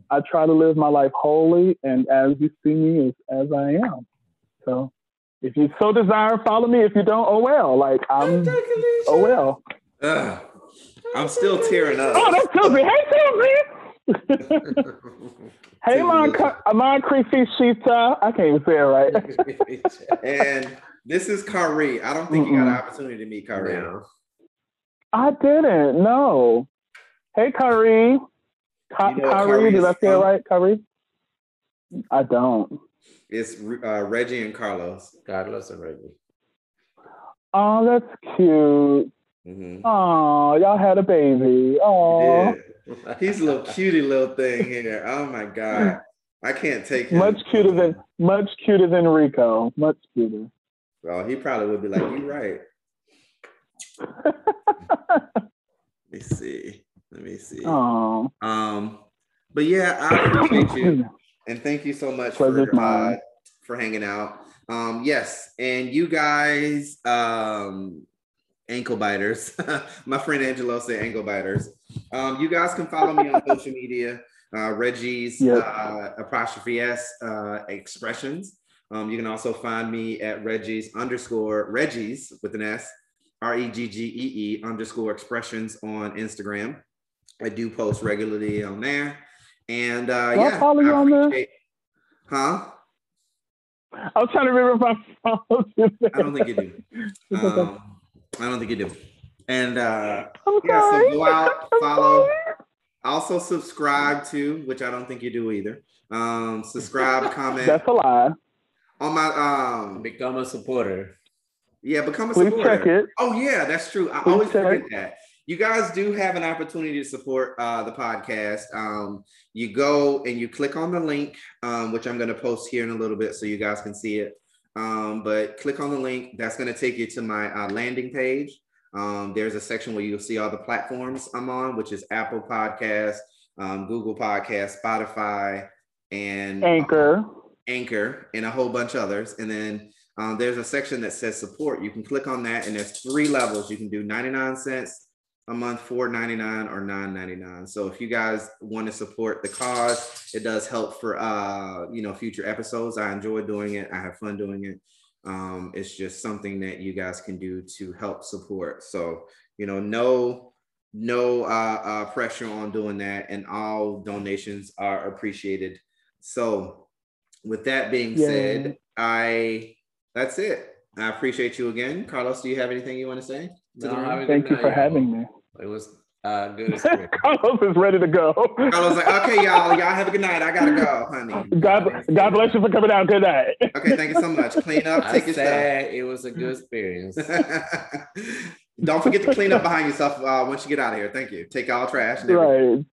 Speaker 3: I try to live my life wholly and as you see me as, as I am. So if you so desire, follow me. If you don't, oh well. Like I'm oh well.
Speaker 1: Ugh. I'm still tearing up.
Speaker 3: Oh, that's Susie. Hey Susie. hey Mon Moncrief Shita. I can't even say it right.
Speaker 1: and this is Kari. I don't think you got an opportunity to meet Kari.
Speaker 4: No.
Speaker 3: I didn't. No. Hey Kyrie. Ka-
Speaker 1: You know
Speaker 3: Kyrie, did I say it right, Kyrie? I don't.
Speaker 1: It's uh, Reggie and Carlos.
Speaker 4: Carlos and Reggie.
Speaker 3: Oh, that's cute.
Speaker 1: Mhm.
Speaker 3: Oh, y'all had a baby. Oh,
Speaker 1: Yeah. He's a little cutie little thing here. Oh my god. I can't take him.
Speaker 3: much cuter than much cuter than Rico. Much cuter.
Speaker 1: Well, he probably would be like, "You're right." Let me see. Let me see.
Speaker 3: oh,
Speaker 1: Um, but yeah, I appreciate you. and thank you so much for uh, for hanging out. Um, yes, and you guys, um, ankle biters. My friend Angelo said ankle biters. Um, you guys can follow me on social media. Uh, Reggie's
Speaker 3: Yes.
Speaker 1: uh, apostrophe s uh, expressions. Um, you can also find me at Reggie's underscore Reggie's with an S, R E G G E E underscore expressions on Instagram. I do post regularly on there. And uh,
Speaker 3: Do I
Speaker 1: yeah,
Speaker 3: follow you on there?
Speaker 1: appreciate- Huh?
Speaker 3: I was trying to remember if I followed you.
Speaker 1: I don't think you do. Um, I don't think you do. And uh, yeah, so go out, follow. also subscribe to, which I don't think you do either. Um, subscribe, comment
Speaker 3: That's a lie.
Speaker 1: on my um.
Speaker 4: Become a supporter.
Speaker 1: Yeah, become a
Speaker 3: Please
Speaker 1: supporter. Oh yeah, that's true. I
Speaker 3: Please
Speaker 1: always forget that. You guys do have an opportunity to support uh, the podcast. Um, you go and you click on the link, um, which I'm going to post here in a little bit so you guys can see it. Um, but click on the link. That's going to take you to my uh, landing page. Um, there's a section where you'll see all the platforms I'm on, which is Apple Podcast, um, Google Podcast, Spotify, and
Speaker 3: Anchor.
Speaker 1: Anchor, and a whole bunch of others. And then um, there's a section that says support. You can click on that, and there's three levels. You can do 99 cents a month, 4.99 or 9.99. So if you guys want to support the cause, it does help for uh, you know future episodes. I enjoy doing it. I have fun doing it. Um, it's just something that you guys can do to help support. So you know, no no uh, uh, pressure on doing that, and all donations are appreciated. So with that being
Speaker 3: Yay.
Speaker 1: said, I that's it. I appreciate you again. Carlos, do you have anything you want to say? to
Speaker 4: No?
Speaker 3: Thank you for having me.
Speaker 4: It was Uh, good experience.
Speaker 3: Carlos is ready to go.
Speaker 1: I was like, okay, y'all, y'all have a good night. I gotta go, honey.
Speaker 3: God, God bless you for coming out. Good night.
Speaker 1: Okay, thank you so much. Clean up,
Speaker 4: I
Speaker 1: take your
Speaker 4: said it was a good experience.
Speaker 1: Don't forget to clean up behind yourself uh, once you get out of here. Thank you. Take all trash.
Speaker 3: Right.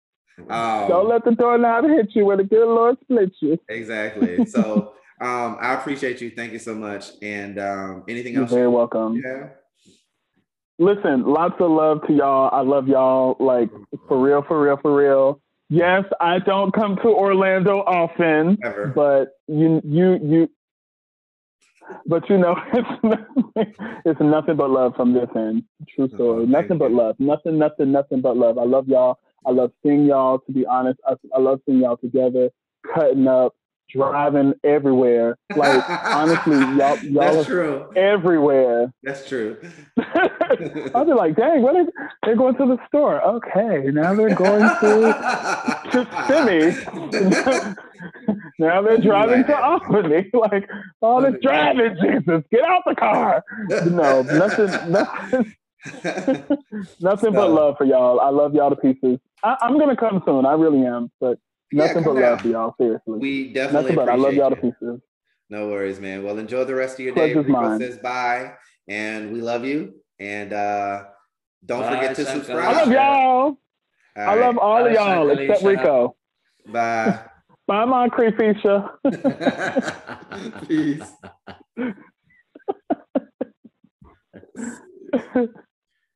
Speaker 1: Um,
Speaker 3: Don't let the doorknob hit you when the good Lord splits you.
Speaker 1: exactly. So um, I appreciate you. Thank you so much. And um, anything else?
Speaker 3: You're
Speaker 1: else?
Speaker 3: very welcome.
Speaker 1: have?
Speaker 3: Listen, lots of love to y'all. I love y'all. Like for real, for real, for real. Yes, I don't come to Orlando often,
Speaker 1: Ever.
Speaker 3: but you, you, you. But you know, it's nothing, it's nothing but love from this end. True story.
Speaker 1: Oh,
Speaker 3: nothing but
Speaker 1: you.
Speaker 3: love. Nothing, nothing, nothing but love. I love y'all. I love seeing y'all. To be honest, I, I love seeing y'all together, cutting up, driving everywhere. Like honestly, y'all, y'all
Speaker 1: That's
Speaker 3: are
Speaker 1: true.
Speaker 3: everywhere.
Speaker 1: That's true.
Speaker 3: I'll be like, dang, what are they're going to the store? Okay, now they're going to to Simi. now they're driving to Albany. Like, all this driving, Jesus, get out the car. No, nothing, nothing, nothing but love for y'all. I love y'all to pieces. I, I'm gonna come soon. I really am, but nothing
Speaker 1: come
Speaker 3: but
Speaker 1: down.
Speaker 3: love for y'all. Seriously,
Speaker 1: We definitely
Speaker 3: nothing but I love
Speaker 1: appreciate
Speaker 3: y'all
Speaker 1: you.
Speaker 3: to pieces.
Speaker 1: No worries, man. Well, enjoy the rest of your day.
Speaker 3: Pleasure's
Speaker 1: Rico
Speaker 3: mine.
Speaker 1: says bye, and we love you. And uh, don't
Speaker 4: Bye,
Speaker 1: forget to
Speaker 4: Shaka.
Speaker 1: subscribe.
Speaker 3: I love y'all.
Speaker 1: All
Speaker 3: I love
Speaker 1: right.
Speaker 3: all of y'all
Speaker 4: Shaka
Speaker 3: except
Speaker 4: Lisa.
Speaker 3: Rico.
Speaker 1: Bye.
Speaker 3: Bye, my creepyisha.
Speaker 1: Peace.